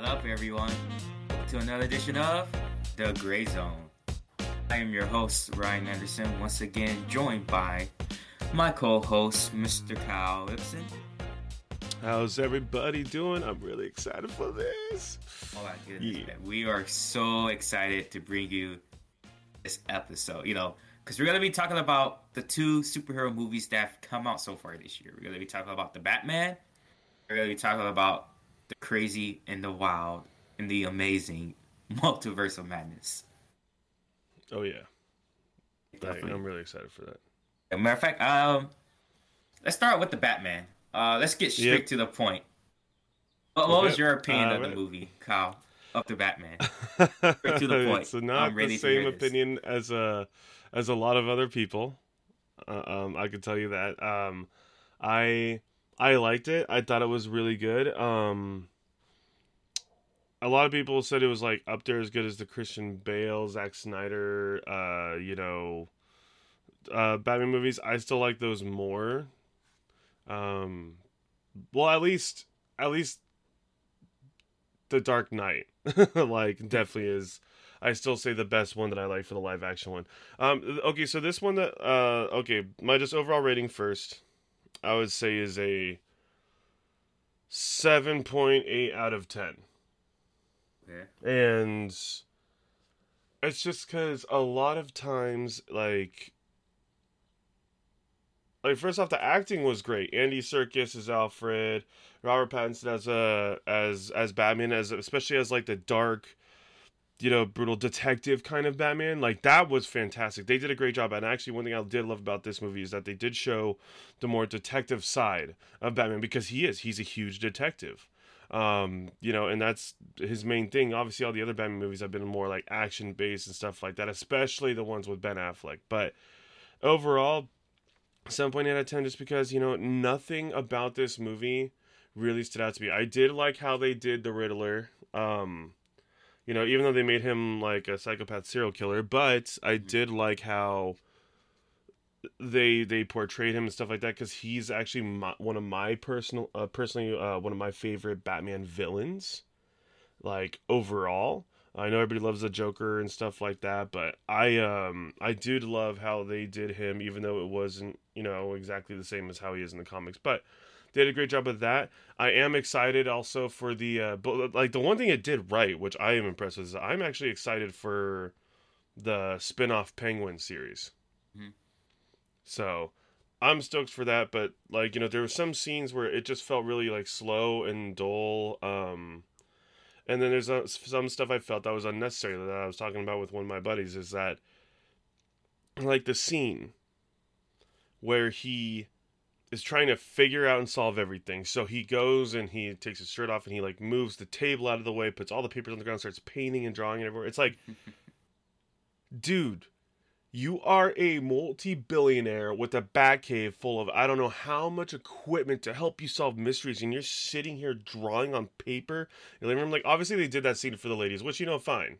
What up, everyone? To another edition of The Grey Zone. I am your host, Ryan Anderson, once again joined by my co host, Mr. Kyle Ibsen. How's everybody doing? I'm really excited for this. Oh my goodness, yeah. we are so excited to bring you this episode. You know, because we're gonna be talking about the two superhero movies that have come out so far this year. We're gonna be talking about the Batman. We're gonna be talking about the crazy and the wild and the amazing multiverse of madness. Oh yeah, Definitely. I'm really excited for that. As matter of fact, um, let's start with the Batman. Uh, let's get straight yep. to the point. What, what was your opinion uh, of the movie, Kyle, of the Batman? straight to the point. It's not the same opinion as a as a lot of other people. Uh, um, I can tell you that. Um, I I liked it. I thought it was really good. Um, a lot of people said it was like up there as good as the Christian Bale, Zack Snyder, uh, you know, uh, Batman movies. I still like those more. Um, well, at least, at least, the Dark Knight, like definitely is. I still say the best one that I like for the live action one. Um, okay, so this one that uh, okay, my just overall rating first, I would say is a seven point eight out of ten. Yeah. And it's just because a lot of times, like, like first off, the acting was great. Andy Serkis as Alfred, Robert Pattinson as a as as Batman, as especially as like the dark, you know, brutal detective kind of Batman. Like that was fantastic. They did a great job. And actually, one thing I did love about this movie is that they did show the more detective side of Batman because he is he's a huge detective. Um, you know, and that's his main thing. Obviously, all the other Batman movies have been more like action based and stuff like that, especially the ones with Ben Affleck. But overall, 7.8 out of 10 just because, you know, nothing about this movie really stood out to me. I did like how they did the Riddler. Um, you know, even though they made him like a psychopath serial killer, but I mm-hmm. did like how they they portrayed him and stuff like that because he's actually my, one of my personal uh, personally uh, one of my favorite Batman villains. Like overall, I know everybody loves the Joker and stuff like that, but I um I did love how they did him, even though it wasn't you know exactly the same as how he is in the comics. But did a great job with that. I am excited also for the uh, but like the one thing it did right, which I am impressed with, is I'm actually excited for the spin-off Penguin series. Mm-hmm. So I'm stoked for that, but like you know, there were some scenes where it just felt really like slow and dull. Um, and then there's uh, some stuff I felt that was unnecessary that I was talking about with one of my buddies. Is that like the scene where he is trying to figure out and solve everything. So he goes and he takes his shirt off and he like moves the table out of the way, puts all the papers on the ground, starts painting and drawing and everywhere. It's like, dude, you are a multi-billionaire with a bat cave full of I don't know how much equipment to help you solve mysteries, and you're sitting here drawing on paper. And like obviously they did that scene for the ladies, which you know, fine.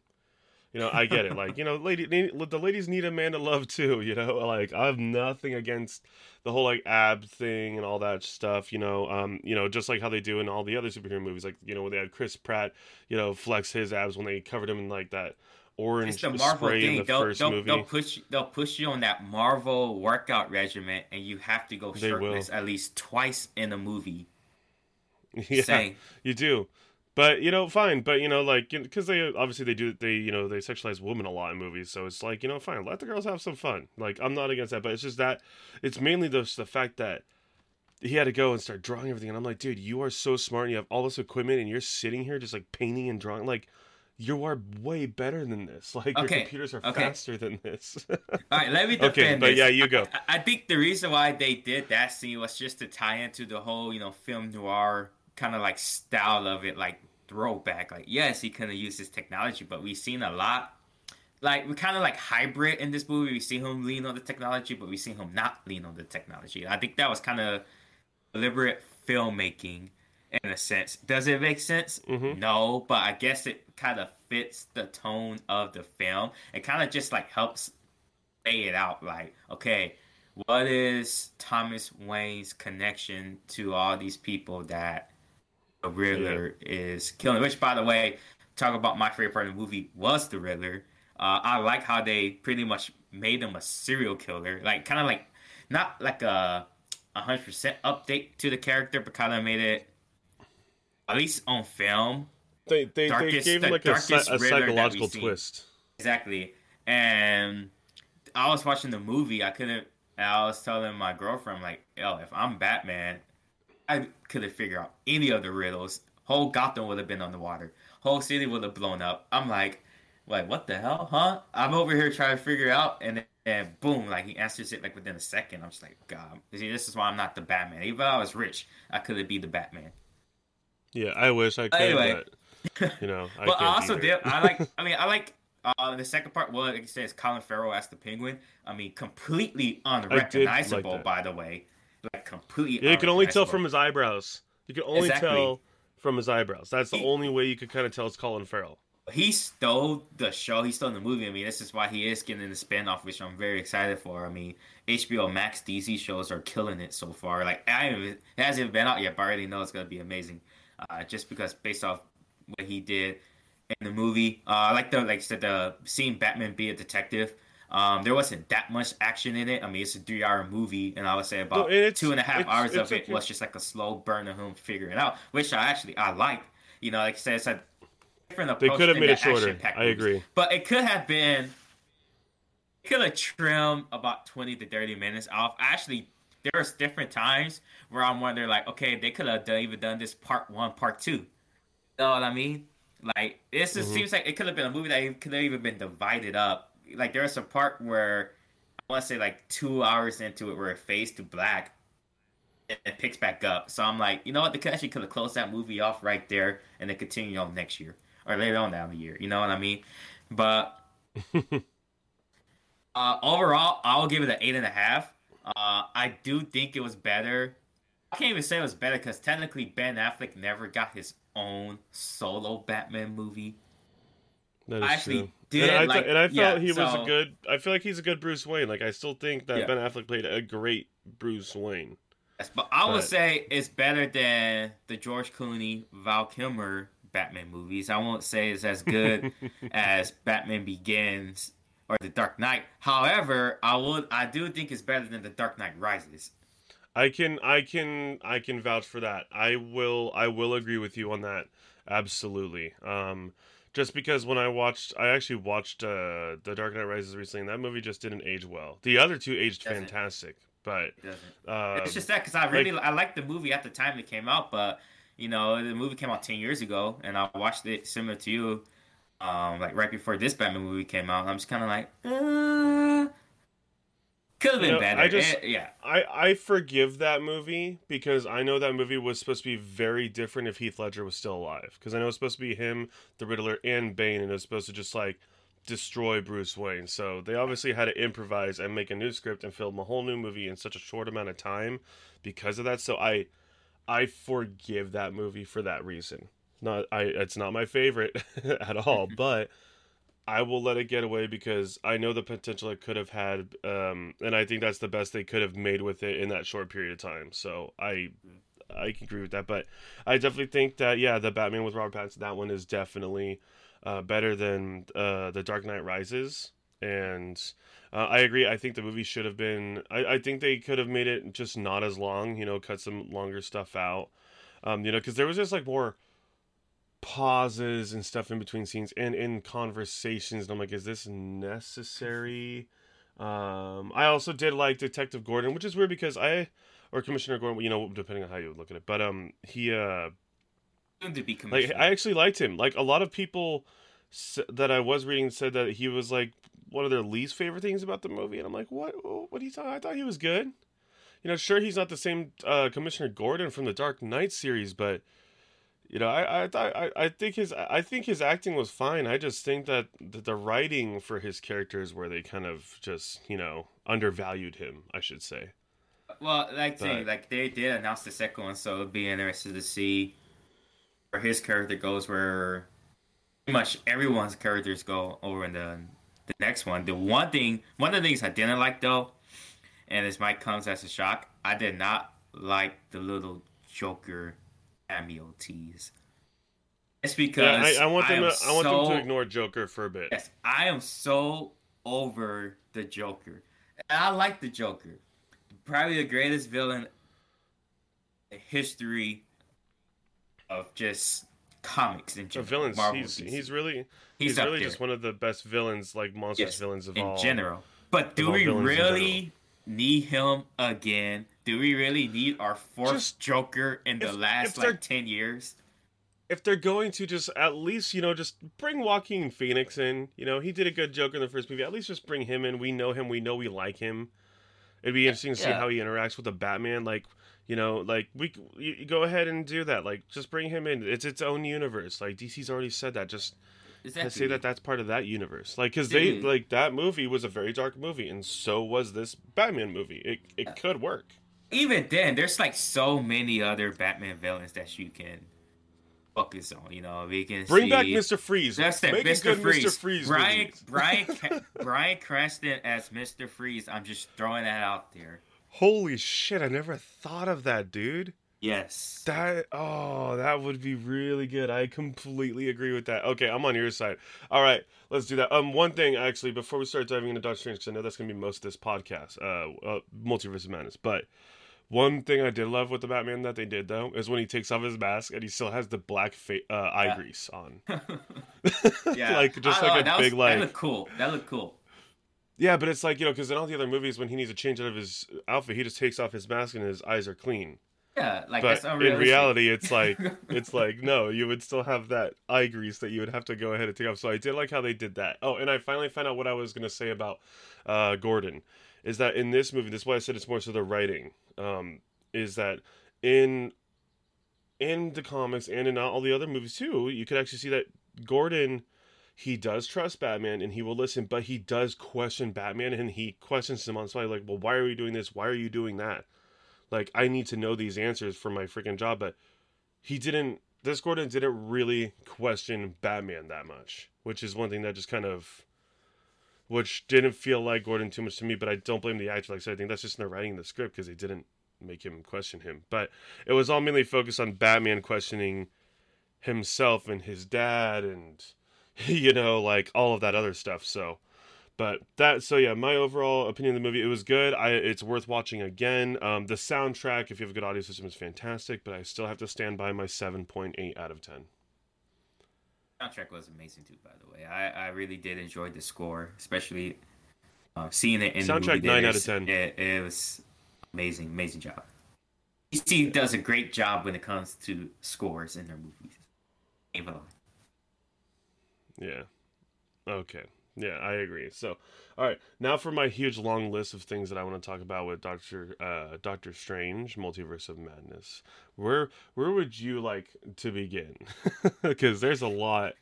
You know, I get it. Like, you know, lady, the ladies need a man to love too. You know, like I have nothing against the whole like ab thing and all that stuff. You know, um, you know, just like how they do in all the other superhero movies, like you know, when they had Chris Pratt, you know, flex his abs when they covered him in like that orange it's the Marvel spray thing. in the they'll, 1st they'll. They'll push they'll push you on that Marvel workout regimen, and you have to go shirtless at least twice in a movie. Yeah, Same. you do. But you know, fine. But you know, like because they obviously they do they you know they sexualize women a lot in movies, so it's like you know, fine. Let the girls have some fun. Like I'm not against that, but it's just that it's mainly the the fact that he had to go and start drawing everything, and I'm like, dude, you are so smart, and you have all this equipment, and you're sitting here just like painting and drawing, like you are way better than this. Like okay. your computers are okay. faster than this. All right, let me defend Okay, but this. yeah, you go. I, I, think the reason why they did that scene was just to tie into the whole, you know, film noir kind of like style of it, like throwback. Like, yes, he couldn't use his technology, but we've seen a lot. Like we kind of like hybrid in this movie. We see him lean on the technology, but we see him not lean on the technology. I think that was kind of deliberate filmmaking in a sense. Does it make sense? Mm-hmm. No, but I guess it kind of fits the tone of the film. It kind of just like helps lay it out. Like, okay, what is Thomas Wayne's connection to all these people that the Riddler yeah. is killing. Which, by the way, talk about my favorite part of the movie was the Riddler. Uh, I like how they pretty much made him a serial killer, like kind of like not like a hundred percent update to the character, but kind of made it at least on film. They they, darkest, they gave him like a, a psychological twist. Exactly, and I was watching the movie. I couldn't. I was telling my girlfriend like, "Yo, if I'm Batman, I couldn't figure out any of the riddles. Whole Gotham would have been underwater. Whole city would have blown up." I'm like, like what the hell, huh? I'm over here trying to figure it out, and then boom, like he answers it like within a second. I'm just like, God, see, this is why I'm not the Batman. Even if I was rich, I couldn't be the Batman. Yeah, I wish I could. Anyway, but, you know, I but I also did. I like. I mean, I like. Uh, the second part, well, like you said, is Colin Farrell as the Penguin. I mean, completely unrecognizable, like by the way. Like completely. Yeah, you can only tell from his eyebrows. You can only exactly. tell from his eyebrows. That's the he, only way you could kind of tell it's Colin Farrell he stole the show. He stole the movie. I mean, this is why he is getting the spinoff, which I'm very excited for. I mean, HBO Max DC shows are killing it so far. Like, I it hasn't even been out yet, but I already know it's gonna be amazing. Uh, just because based off what he did in the movie, uh, I like the like said the seeing Batman be a detective. Um, there wasn't that much action in it. I mean, it's a three-hour movie, and I would say about no, two and a half hours of it was just like a slow burn of him figuring out, which I actually I liked. You know, like I said, it's a different approach. They could have made it shorter. I agree. But it could have been. Could have trimmed about twenty to thirty minutes off. Actually, there's different times where I'm wondering, like, okay, they could have done, even done this part one, part two. You know what I mean? Like, this mm-hmm. seems like it could have been a movie that could have even been divided up. Like, there's a part where I want to say like two hours into it where it fades to black and it picks back up. So I'm like, you know what? They could actually could have closed that movie off right there and then continue on next year or later on down the year. You know what I mean? But uh, overall, I'll give it an eight and a half. Uh, I do think it was better. I can't even say it was better because technically Ben Affleck never got his own solo Batman movie. That is I actually true. Did, and I, like, and I felt yeah, he so, was a good. I feel like he's a good Bruce Wayne. Like I still think that yeah. Ben Affleck played a great Bruce Wayne. Yes, but I but, would say it's better than the George Clooney, Val Kilmer Batman movies. I won't say it's as good as Batman Begins or The Dark Knight. However, I would I do think it's better than The Dark Knight Rises. I can I can I can vouch for that. I will I will agree with you on that. Absolutely. Um just because when I watched I actually watched uh The Dark Knight Rises recently and that movie just didn't age well. The other two aged fantastic. But it uh, it's just that because I really like, I liked the movie at the time it came out, but you know, the movie came out ten years ago, and I watched it similar to you, um, like right before this Batman movie came out. I'm just kind of like, uh, could have been know, better. I just, it, yeah, I I forgive that movie because I know that movie was supposed to be very different if Heath Ledger was still alive. Because I know it's supposed to be him, the Riddler, and Bane, and it was supposed to just like destroy Bruce Wayne. So they obviously had to improvise and make a new script and film a whole new movie in such a short amount of time because of that. So I I forgive that movie for that reason. Not I it's not my favorite at all, but I will let it get away because I know the potential it could have had, um, and I think that's the best they could have made with it in that short period of time. So I, I can agree with that. But I definitely think that yeah, the Batman with Robert Pattinson, that one is definitely uh, better than uh, the Dark Knight Rises, and uh, I agree. I think the movie should have been. I, I think they could have made it just not as long. You know, cut some longer stuff out. Um, you know, because there was just like more pauses and stuff in between scenes and in conversations. And I'm like, is this necessary? Um, I also did like Detective Gordon, which is weird because I, or Commissioner Gordon, you know, depending on how you look at it. But um, he uh, to be like I actually liked him. Like a lot of people that I was reading said that he was like one of their least favorite things about the movie, and I'm like, what? What are you talking? I thought he was good. You know, sure he's not the same uh, Commissioner Gordon from the Dark Knight series, but you know, I I I, I think his I think his acting was fine. I just think that the, the writing for his characters where they kind of just you know undervalued him, I should say. Well, like but, like they did announce the second one, so it'll be interesting to see where his character goes. Where pretty much everyone's characters go over in the the next one. The one thing, one of the things I didn't like though, and this might comes as a shock, I did not like the little Joker tease. It's because Yeah, I, I want them. am To, I want so, them to ignore Joker for a bit. Yes, I am so over the Joker. And I like the Joker. Probably the greatest villain in history of just comics in The general. villains. Marvel He's he's really He's he's, really there. just one of the best villains, like monsters Yes, villains of in all. general. But do we really need him again? Do we really need our fourth Just- Joker in the last like ten years? If they're going to just at least you know just bring Joaquin Phoenix in, you know he did a good Joker in the first movie. At least just bring him in. We know him. We know we like him. It'd be interesting to see Yeah. how he interacts with the Batman. Like you know, like we you, go ahead and do that. Like just bring him in. It's its own universe. Like DC's already said that. Just Exactly. to say that that's part of that universe. Like, because they like that movie was a very dark movie, and so was this Batman movie. It it could work. Even then, there's like so many other Batman villains that you can focus on. You know, we can Bring see, back Mister Freeze. That's Mr. a good Freeze. Mister Freeze. Bryan. Bryan Bryan Cranston as Mr. Freeze. I'm just throwing that out there. Holy shit! I never thought of that, dude. Yes. That oh, that would be really good. I completely agree with that. Okay, I'm on your side. All right, let's do that. Um, one thing actually before we start diving into Doctor Strange, because I know that's gonna be most of this podcast, uh, uh, Multiverse of Madness. But one thing I did love with the Batman that they did though is when he takes off his mask and he still has the black fa- uh, eye Yeah. grease on. yeah. like just I like know, a big was, like That looked cool. That looked cool. yeah, but it's like you know because in all the other movies when he needs to change out of his outfit, he just takes off his mask and his eyes are clean. Yeah, like but in reality it's like it's like no you would still have that eye grease that you would have to go ahead and take off so i did like how they did that oh and i finally found out what i was going to say about uh, gordon is that in this movie this is why i said it's more so the writing um, is that in in the comics and in all the other movies too you could actually see that gordon he does trust batman and he will listen but he does question batman and he questions him on the spot like well why are you doing this why are you doing that like I need to know these answers for my freaking job, but he didn't. This Gordon didn't really question Batman that much, which is one thing that just kind of, which didn't feel like Gordon too much to me. But I don't blame the actor. Like I said, I think that's just in the writing of the script because they didn't make him question him. But it was all mainly focused on Batman questioning himself and his dad, and you know, like all of that other stuff. So. But that so yeah, my overall opinion of the movie, it was good. I it's worth watching again. Um, the soundtrack, if you have a good audio system, is fantastic. But I still have to stand by my seven point eight out of ten. Soundtrack was amazing too. By the way, I, I really did enjoy the score, especially uh, seeing it in the Soundtrack, movie nine out of 10. It, it was amazing, amazing job. DC does a great job when it comes to scores in their movies. Ain't gonna lie. Yeah. Okay. Yeah, I agree. So, all right, now for my huge long list of things that I want to talk about with Doctor uh, Doctor Strange, Multiverse of Madness. Where where would you like to begin? Because there's a lot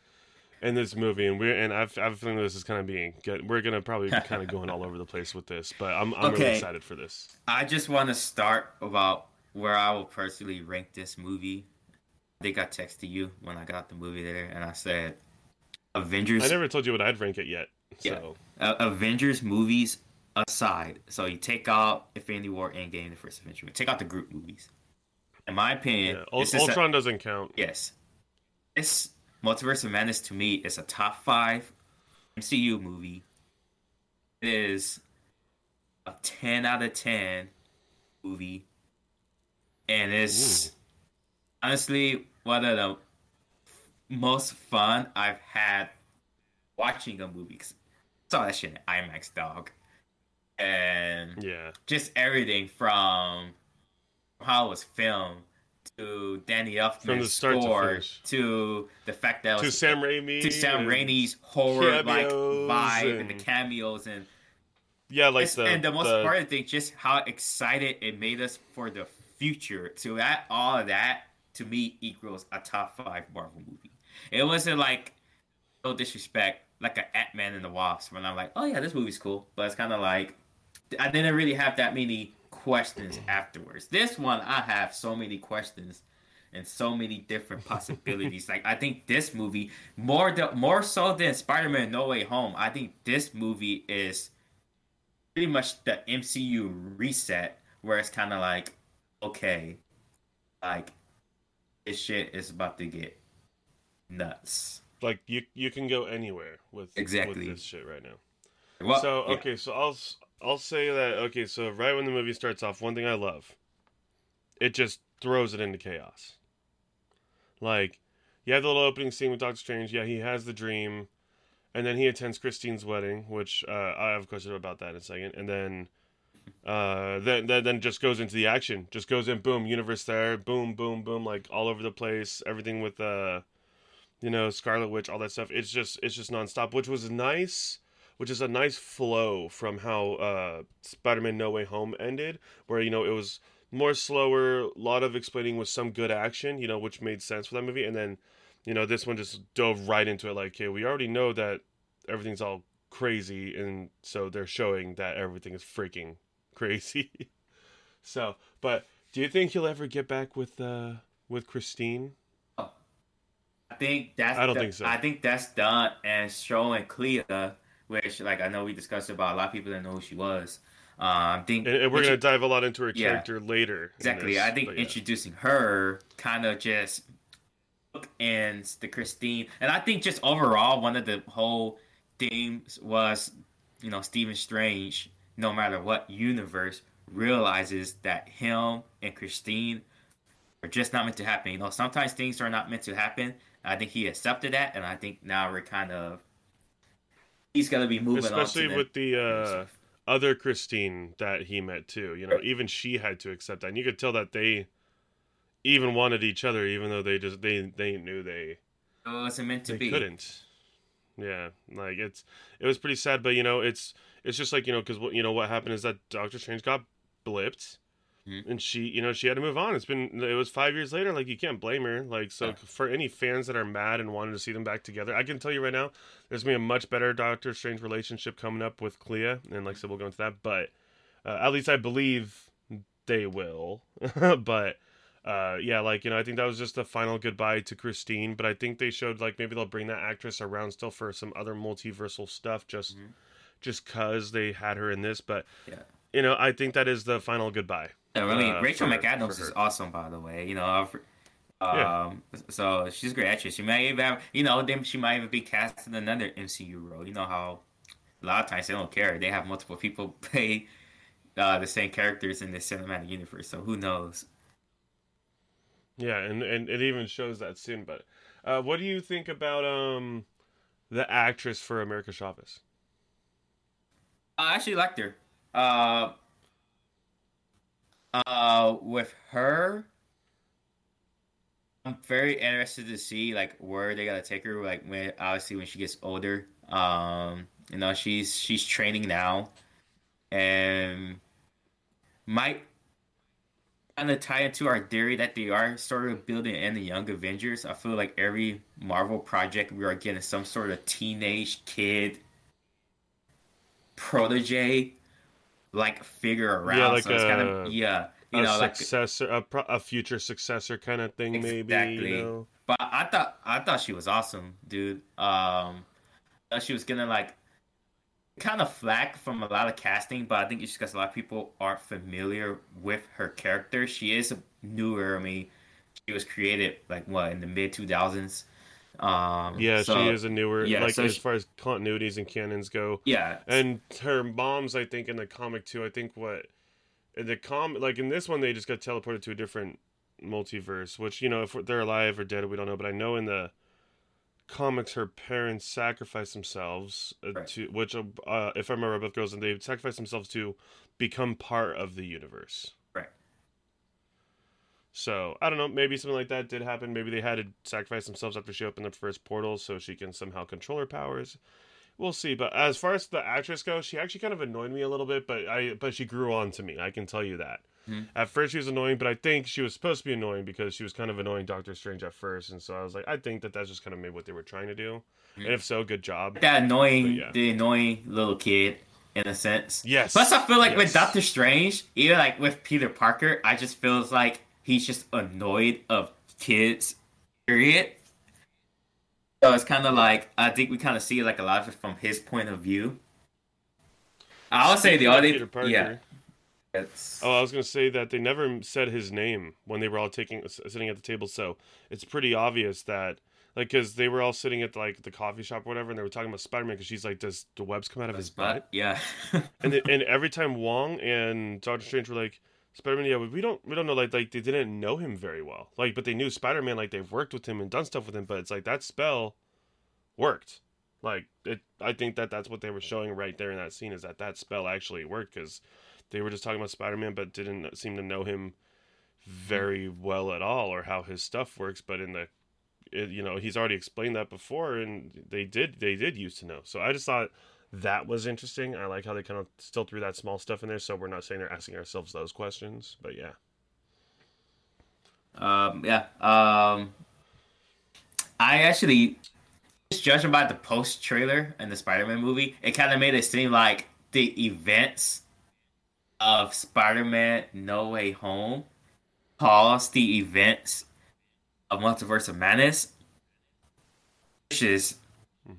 in this movie, and we're and I've, I have a feeling this is kind of being good. We're gonna probably be kind of going all over the place with this, but I'm I'm really excited for this. I just want to start about where I will personally rank this movie. I think I texted you when I got the movie there, and I said Avengers. I never told you what I'd rank it yet. So uh, Avengers movies aside, so you take out Infinity War, and Endgame, the first Avenger, take out the group movies. In my opinion, yeah, Ul- this a- Ultron doesn't count. yes, this Multiverse of Madness to me is a top five MCU movie. It is a ten out of ten movie, and it's Ooh. honestly one of the most fun I've had watching a movie. saw that shit in IMAX, dog, and Yeah. just everything from how it was filmed to Danny Elfman's From the start to score finish. to the fact that To was Sam Raimi. to Sam Raimi's horror like vibe and, the cameos and Yeah, like the and the most the- important thing, just how excited it made us for the future. So that, all of that to me equals a top five Marvel movie. It wasn't like no disrespect, like an Ant Man and the Wasp, when I'm like, oh yeah, this movie's cool, but it's kind of like I didn't really have that many questions afterwards. This one, I have so many questions and so many different possibilities. like I think this movie more the, more so than Spider-Man No Way Home. I think this movie is pretty much the MCU reset, where it's kind of like, okay, like this shit is about to get nuts. Like you you can go anywhere with Exactly. with this shit right now. Well, so yeah. okay, so I'll I'll say that okay, so right when the movie starts off, one thing I love, it just throws it into chaos. Like, you have the little opening scene with Doctor Strange. Yeah, he has the dream, and then he attends Christine's wedding, which uh, I have a question about that in a second, and then. Uh, then, then then just goes into the action. Just goes in, boom, universe there, boom, boom, boom, like all over the place. Everything with uh, you know, Scarlet Witch, all that stuff. It's just it's just nonstop, which was nice which is a nice flow from how uh, Spider-Man No Way Home ended, where you know it was more slower, a lot of explaining with some good action, you know, which made sense for that movie, and then you know this one just dove right into it, like, okay, we already know that everything's all crazy, and so they're showing that everything is freaking crazy. so, but do you think he'll ever get back with uh with Christine? I think that's I don't the- think so. I think that's done and showing Clea, which like I know we discussed about a lot of people didn't know who she was. Um, I think And, and we're intro- gonna dive a lot into her Yeah. character later. exactly. this, I think yeah. introducing her kind of just ends the Christine, and I think just overall one of the whole themes was, you know, Stephen Strange, no matter what universe, realizes that him and Christine are just not meant to happen. You know, sometimes things are not meant to happen. I think he accepted that, and I think now we're kind of he's gonna be moving especially on to with the uh, other Christine that he met too. You know, even she had to accept that, and you could tell that they even wanted each other, even though they just they they knew they the, it wasn't meant to be. couldn't. Yeah, like it's it was pretty sad, but you know it's it's just like you know because what you know what happened is that Doctor Strange got blipped. Mhm. And she, you know, she had to move on. It's been, it was five years later. Like you can't blame her. Like so, Yeah. for any fans that are mad and wanted to see them back together, I can tell you right now, there's gonna be a much better Doctor Strange relationship coming up with Clea, and like I said, we'll go into that. But uh, at least I believe they will. but uh, yeah, like you know, I think that was just the final goodbye to Christine. But I think they showed like maybe they'll bring that actress around still for some other multiversal stuff, just Mhm. just cause they had her in this. But Yeah. you know, I think that is the final goodbye. Yeah, I mean, uh, Rachel for- McAdams for is awesome, by the way. You know, uh, for- Yeah. um, so she's a great actress. She might even, have, you know, then she might even be cast in another MCU role. You know how a lot of times they don't care; they have multiple people play uh, the same characters in the cinematic universe. So who knows? Yeah, and and it even shows that soon. But uh, what do you think about um the actress for America Chavez? I actually liked her. Uh, uh, with her, I'm very interested to see like where they gotta take her. Like when obviously when she gets older. Um, you know she's she's training now, and might kind of tie into our theory that they are sort of building in the Young Avengers. I feel like every Marvel project we are getting some sort of teenage kid protege like figure around. Yeah, like so it's kind of a- yeah, you a know, like successor, a, pro- a future successor kind of thing, maybe. Exactly. You know? But I thought I thought she was awesome, dude. Um, she was gonna like kind of flack from a lot of casting, but I think it's because a lot of people aren't familiar with her character. She is a newer. I mean, she was created like what in the mid two thousands. Um, Yeah, so- she is a newer, yeah, like so as she- far as continuities and canons go. Yeah, And her mom's, I think, in the comic too. I think what in the com, like in this one, they just got teleported to a different multiverse. Which you know, if they're alive or dead, we don't know. But I know in the comics, her parents sacrificed themselves uh, Right. to, which uh, if I remember, both girls, and they sacrificed themselves to become part of the universe. So I don't know. Maybe something like that did happen. Maybe they had to sacrifice themselves after she opened the first portal, so she can somehow control her powers. We'll see. But as far as the actress goes, she actually kind of annoyed me a little bit. But I, but she grew on to me. I can tell you that. Mhm. At first, she was annoying, but I think she was supposed to be annoying because she was kind of annoying Doctor Strange at first, and so I was like, I think that that's just kind of maybe what they were trying to do. Mhm. And if so, good job. that annoying, yeah. the annoying little kid in a sense. Yes. Plus, I feel like with Doctor Strange, even like with Peter Parker, I just feels like he's just annoyed of kids. Period. So it's kind of like I think we kind of see like a lot of it from his point of view. I'll say the Speaking of only Peter Parker, yeah. It's Oh, I was gonna say that they never said his name when they were all taking sitting at the table, so it's pretty obvious that like because they were all sitting at like the coffee shop or whatever, and they were talking about Spider Man because she's like, does the webs come out of his butt? yeah. and it, and every time Wong and Doctor Strange were like Spider Man, yeah, we don't we don't know like like they didn't know him very well, like but they knew Spider Man, like they've worked with him and done stuff with him, but it's like that spell worked. Like it, I think that that's what they were showing right there in that scene is that that spell actually worked because they were just talking about Spider Man, but didn't seem to know him very well at all or how his stuff works. But in the, it, you know, he's already explained that before, and they did they did used to know. So I just thought that was interesting. I like how they kind of still threw that small stuff in there, so we're not saying they're asking ourselves those questions. But yeah, Um, yeah. Um, I actually, just judging by the post trailer and the Spider-Man movie, it kind of made it seem like the events of Spider-Man No Way Home caused the events of Multiverse of Madness, which is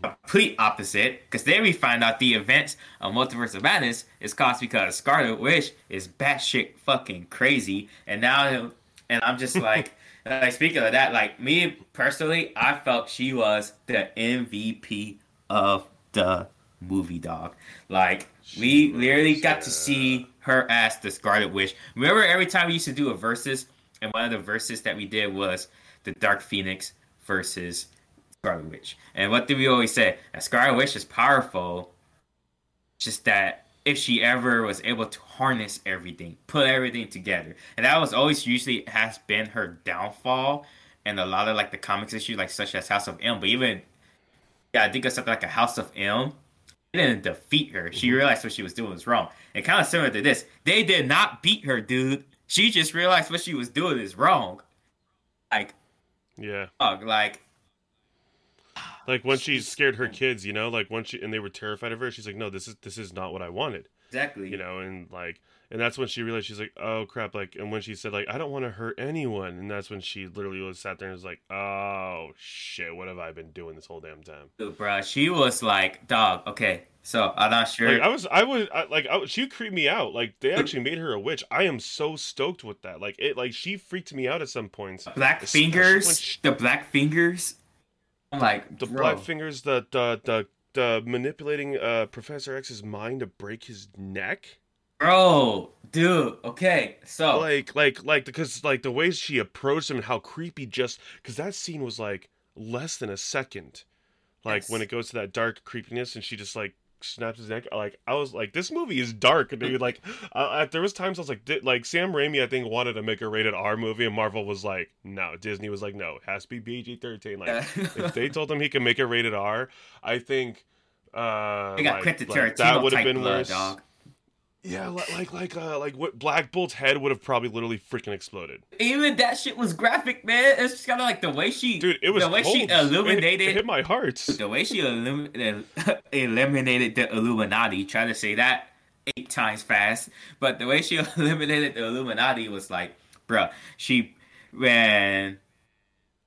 complete opposite. Because then we find out the events of Multiverse of Madness is caused because Scarlet Witch is batshit fucking crazy, and now, and I'm just like. Like speaking of that, like me personally, I felt she was the MVP of the movie dog. Like we literally got to see her as the Scarlet Witch. Remember every time we used to do a versus, and one of the verses that we did was the Dark Phoenix versus Scarlet Witch. And what do we always say? That Scarlet Witch is powerful. Just that if she ever was able to harness everything, put everything together, and that was always usually has been her downfall. And a lot of like the comics issues, like such as House of M, but even yeah, I think of something like a House of M. It didn't defeat her. She mm-hmm. realized what she was doing was wrong. And kind of similar to this, they did not beat her, dude. She just realized what she was doing is wrong. Like, yeah, fuck, like like when she scared her kids, you know, like when she and they were terrified of her, she's like, no, this is this is not what I wanted. exactly. you know and like and that's when she realized she's like oh crap like and when she said like i don't want to hurt anyone and that's when she literally was sat there and was like oh shit what have i been doing this whole damn time Dude, bruh, she was like, dog, okay, so I'm not sure. like i was i was I, like I, she creeped me out like they actually made her a witch i am so stoked with that like it like she freaked me out at some points black fingers, she- the black fingers. I'm like, the bro, black fingers the the the, the manipulating uh professor x's mind to break his neck? Bro, dude, okay, so like like like because like the way she approached him and how creepy just because that scene was like less than a second. Like when it goes to that dark creepiness and she just like snaps his neck like i was like this movie is dark dude. Like uh, there was times i was like di- like sam raimi i think wanted to make a rated r movie and marvel was like no. Disney was like no it has to be pg-13 like if they told him he could make a rated r i think uh they got like, like, that would have been worse. dog. Yeah, li- like like uh like what Black Bolt's head would have probably literally freaking exploded. Even that shit was graphic, man. It's just kind of like the way she, Dude, it was the way she cold. It- illuminated It, hit my heart. the way she eliminated, eliminated the Illuminati, try to say that eight times fast, but the way she eliminated the Illuminati was like, bruh, she when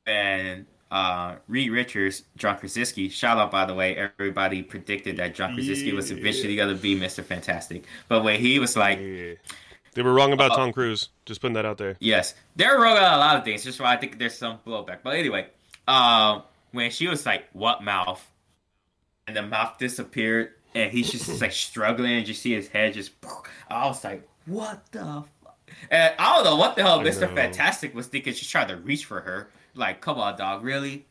when uh Reed Richards, John Krasinski, shout out by the way, everybody predicted that John Krasinski was eventually gonna be Mr. Fantastic. But when he was like, Yeah. They were wrong Uh, about Tom Cruise. Just putting that out there. Yes, they're wrong about a lot of things. Just why I think there's some blowback. But anyway, um, when she was like, "What mouth?" and the mouth disappeared, and he's just like struggling, and you see his head just. I was like, "What the?" Fuck? And I don't know what the hell Mister. Fantastic was thinking. She tried to reach for her. Like, come on, dog, really?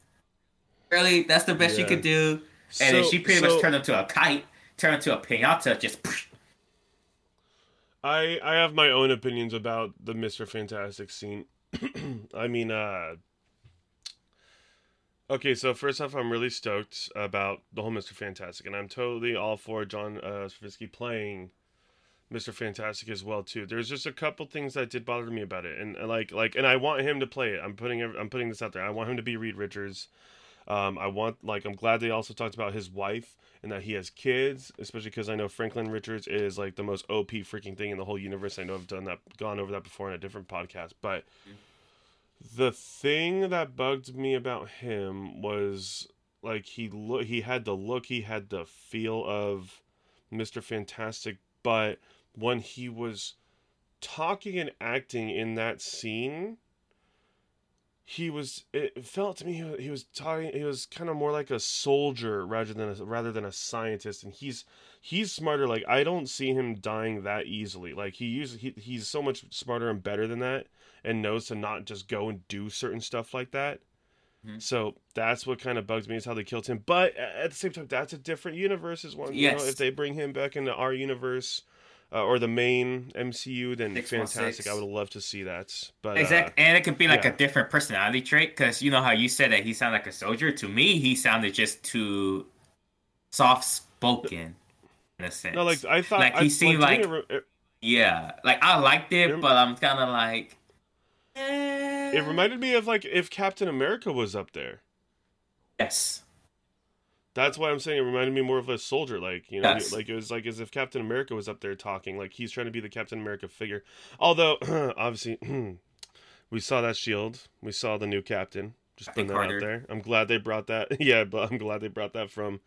Really? That's the best she Yeah. could do. And then she pretty so- much turned into a kite, turned into a pinata, just. I I have my own opinions about the Mister Fantastic scene. I mean, uh Okay, so first off, I'm really stoked about the whole Mister Fantastic, and I'm totally all for John uh, Krasinski playing Mister Fantastic as well too. There's just a couple things that did bother me about it, and, and like like, and I want him to play it. I'm putting I'm putting this out there. I want him to be Reed Richards. Um, I want like I'm glad they also talked about his wife and that he has kids, especially because I know Franklin Richards is like the most OP freaking thing in the whole universe. I know I've done that, gone over that before in a different podcast, but the thing that bugged me about him was like he look he had the look, he had the feel of Mister Fantastic, but when he was talking and acting in that scene he was it felt to me he was talking he was kind of more like a soldier rather than a, rather than a scientist. And he's he's smarter. Like i don't see him dying that easily. Like he uses he, he's so much smarter and better than that and knows to not just go and do certain stuff like that. Mm-hmm. so that's what kind of bugs me is how they killed him. But at the same time that's a different universe is one yes. you know if they bring him back into our universe uh, or the main MCU, then six fantastic. I would love to see that. But exactly, uh, and it could be like yeah. a different personality trait because you know how you said that he sounded like a soldier. To me, he sounded just too soft spoken in a sense. No, like I thought, like he I, seemed like, like it, yeah, like I liked it, it but I'm kind of like. Eh. It reminded me of like if Captain America was up there. Yes. That's why I'm saying it reminded me more of a soldier, like you know, yes. like it was like as if Captain America was up there talking, like he's trying to be the Captain America figure. Although obviously, we saw that shield, we saw the new captain. Just putting that out there. I'm glad they brought that. Yeah, but I'm glad they brought that from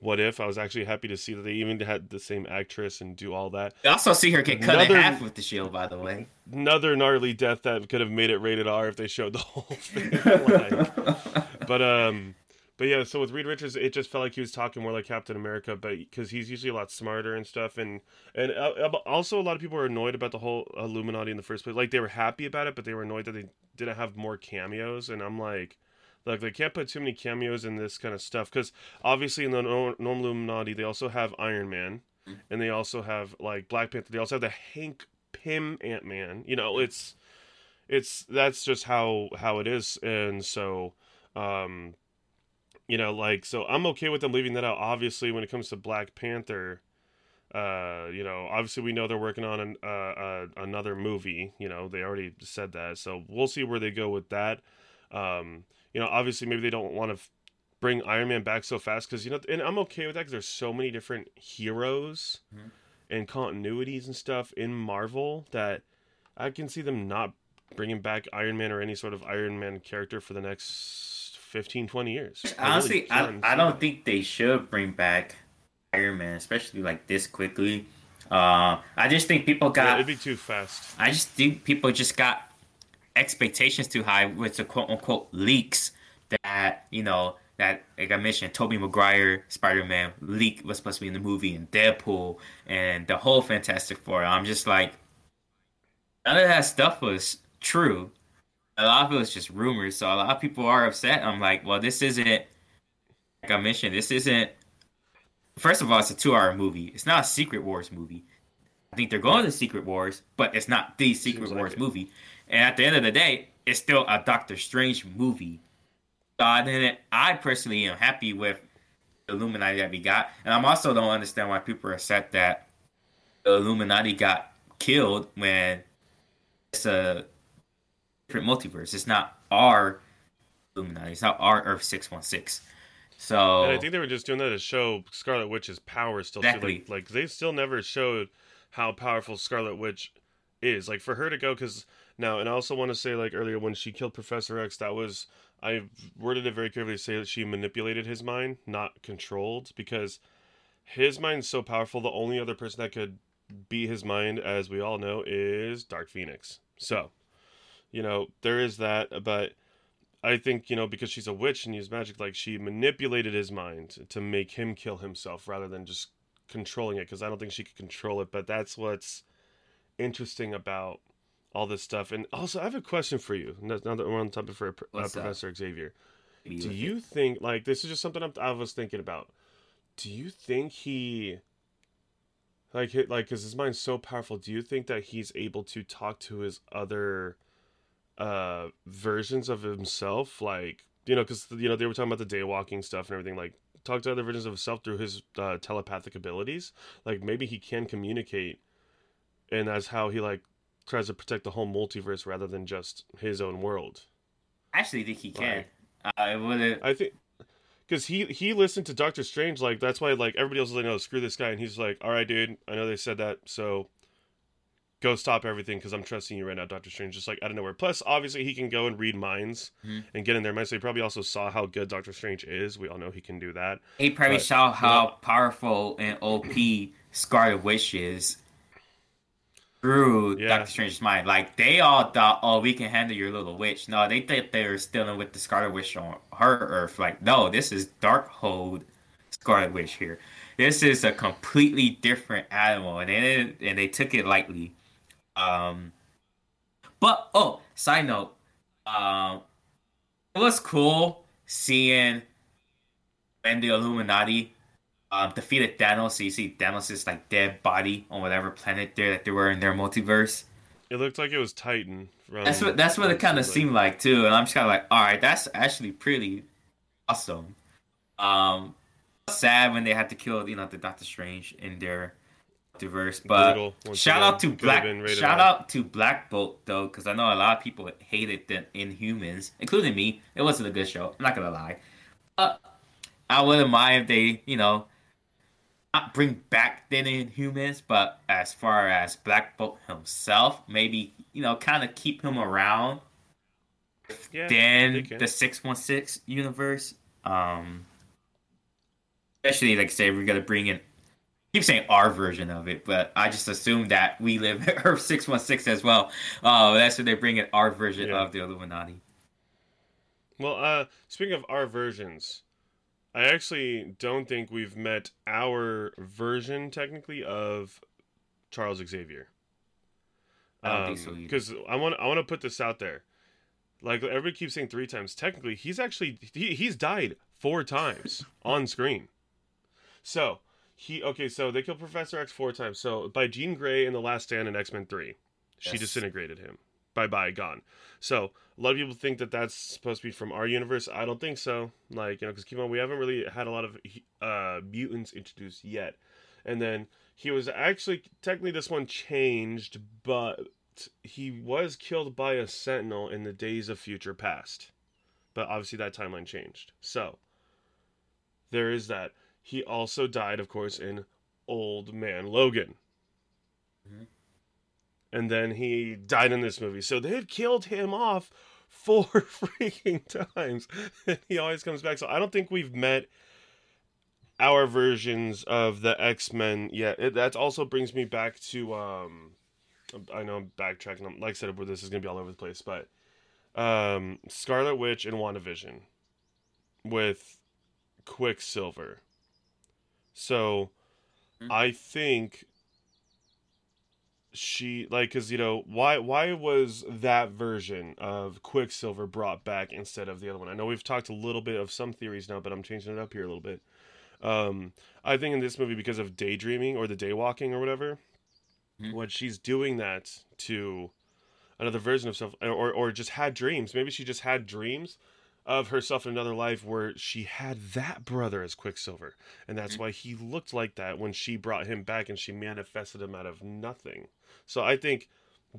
What If. I was actually happy to see that they even had the same actress and do all that. You also see her get cut another, in half with the shield, by the way. Another gnarly death that could have made it rated R if they showed the whole thing. but um but yeah, so with Reed Richards, it just felt like he was talking more like Captain America, but because he's usually a lot smarter and stuff, and and uh, also a lot of people were annoyed about the whole Illuminati in the first place. Like they were happy about it, but they were annoyed that they didn't have more cameos. And I'm like, like they can't put too many cameos in this kind of stuff because obviously in the normal Illuminati they also have Iron Man, and they also have like Black Panther. They also have the Hank Pym Ant Man. You know, it's it's that's just how how it is, and so. um you know, like so I'm okay with them leaving that out. Obviously, when it comes to Black Panther, uh, you know, obviously we know they're working on an, uh, uh, another movie. You know, they already said that, so we'll see where they go with that. Um, you know, obviously maybe they don't want to f- bring Iron Man back so fast because you know, and I'm okay with that because there's so many different heroes mm-hmm. and continuities and stuff in Marvel that I can see them not bringing back Iron Man or any sort of Iron Man character for the next 15, 20 years. Honestly, I, really I, I don't think they should bring back Iron Man, especially like this quickly. Uh, I just think people got. Yeah, it'd be too fast. I just think people just got expectations too high with the quote unquote leaks that, you know, that like I mentioned, Tobey Maguire Spider Man leak was supposed to be in the movie and Deadpool and the whole Fantastic Four. I'm just like, none of that stuff was true a lot of it was just rumors. So a lot of people are upset. I'm like, well, this isn't like I mentioned. This isn't. First of all, it's a two-hour movie. It's not a Secret Wars movie. I think they're going to Secret Wars, but it's not the Secret Seems Wars like movie. And at the end of the day, it's still a Doctor Strange movie. So then I personally am happy with the Illuminati that we got, and I'm also don't understand why people are upset that the Illuminati got killed when it's a different multiverse. It's not our Illuminati. It's not our Earth six one six. So and I think they were just doing that to show Scarlet Witch's power still. Exactly. Like, like they still never showed how powerful Scarlet Witch is. Like for her to go, because now, and I also want to say, like earlier when she killed Professor X, that was I worded it very carefully to say that she manipulated his mind, not controlled, because his mind's so powerful. The only other person that could be his mind, as we all know, is Dark Phoenix. So you know, there is that, but I think, you know, because she's a witch and uses magic, like she manipulated his mind to make him kill himself rather than just controlling it, because I don't think she could control it. But that's what's interesting about all this stuff. And also, I have a question for you. Now that we're on the topic for uh, Professor Xavier, do you think, like, this is just something I'm, I was thinking about. Do you think he like like because his mind's so powerful do you think that he's able to talk to his other uh versions of himself like you know because you know they were talking about the day walking stuff and everything like talk to other versions of himself through his uh, telepathic abilities. Like maybe he can communicate and that's how he like tries to protect the whole multiverse rather than just his own world. I actually think he can. Like, i would i think because he he listened to doctor strange like that's why like everybody else is like no screw this guy and he's like all right dude i know they said that so go stop everything because I'm trusting you right now, Doctor Strange. Just like out of nowhere. Plus, obviously, he can go and read minds mm-hmm. and get in their minds. So he probably also saw how good Doctor Strange is. We all know he can do that. He probably but, saw how powerful and OP Scarlet Witch is through Yeah. Doctor Strange's mind. Like they all thought, "Oh, we can handle your little witch." No, they thought they were dealing with the Scarlet Witch on her Earth. Like, no, this is Darkhold Scarlet Witch here. This is a completely different animal, and they and they took it lightly. Um, but oh, side note, um, it was cool seeing when the Illuminati um, defeated Thanos. So you see Thanos' like dead body on whatever planet there that they were in their multiverse. It looked like it was Titan. That's what that's what it kind of seemed like too, and I'm just kind of like, all right, that's actually pretty awesome. Um, sad when they had to kill you know the Doctor Strange in their multiverse, but shout out to Black shout R. out to Black Bolt though, because I know a lot of people hated the Inhumans, including me. It wasn't a good show. I'm not gonna lie, but I wouldn't mind if they you know not bring back the Inhumans, but as far as Black Bolt himself, maybe you know kind of keep him around Yeah, can. the six one six universe. Um, especially like say we're gonna bring in. Keep saying our version of it, but I just assume that we live Earth six one six as well. Oh, that's when they bring in our version Yeah. of the Illuminati. Well, uh, speaking of our versions, I actually don't think we've met our version technically of Charles Xavier. I don't so. Because I want I want to put this out there. Like everybody keeps saying three times. Technically, he's actually he, he's died four times on screen. So he okay. So they killed Professor X four times. So by Jean Grey in the Last Stand in X Men Three, she Yes. disintegrated him. Bye bye, gone. So a lot of people think that that's supposed to be from our universe. I don't think so. Like you know, because keep on, we haven't really had a lot of uh, mutants introduced yet. And then he was actually technically this one changed, but he was killed by a sentinel in the days of future past. But obviously that timeline changed. So there is that. He also died, of course, in Old Man Logan. Mhm. And then he died in this movie. So they've killed him off four freaking times. And he always comes back. So I don't think we've met our versions of the X-Men yet. It, that also brings me back to um I know I'm backtracking. I'm- Like I said, this is gonna be all over the place, but um, Scarlet Witch and WandaVision with Quicksilver. So Hmm. I think she like because you know why why was that version of Quicksilver brought back instead of the other one? I know we've talked a little bit of some theories now, but I'm changing it up here a little bit. Um, I think in this movie because of daydreaming or the daywalking or whatever, Mhm. when she's doing that to another version of self, or or just had dreams. Maybe she just had dreams of herself in another life where she had that brother as Quicksilver, and that's Mhm. why he looked like that when she brought him back and she manifested him out of nothing. So I think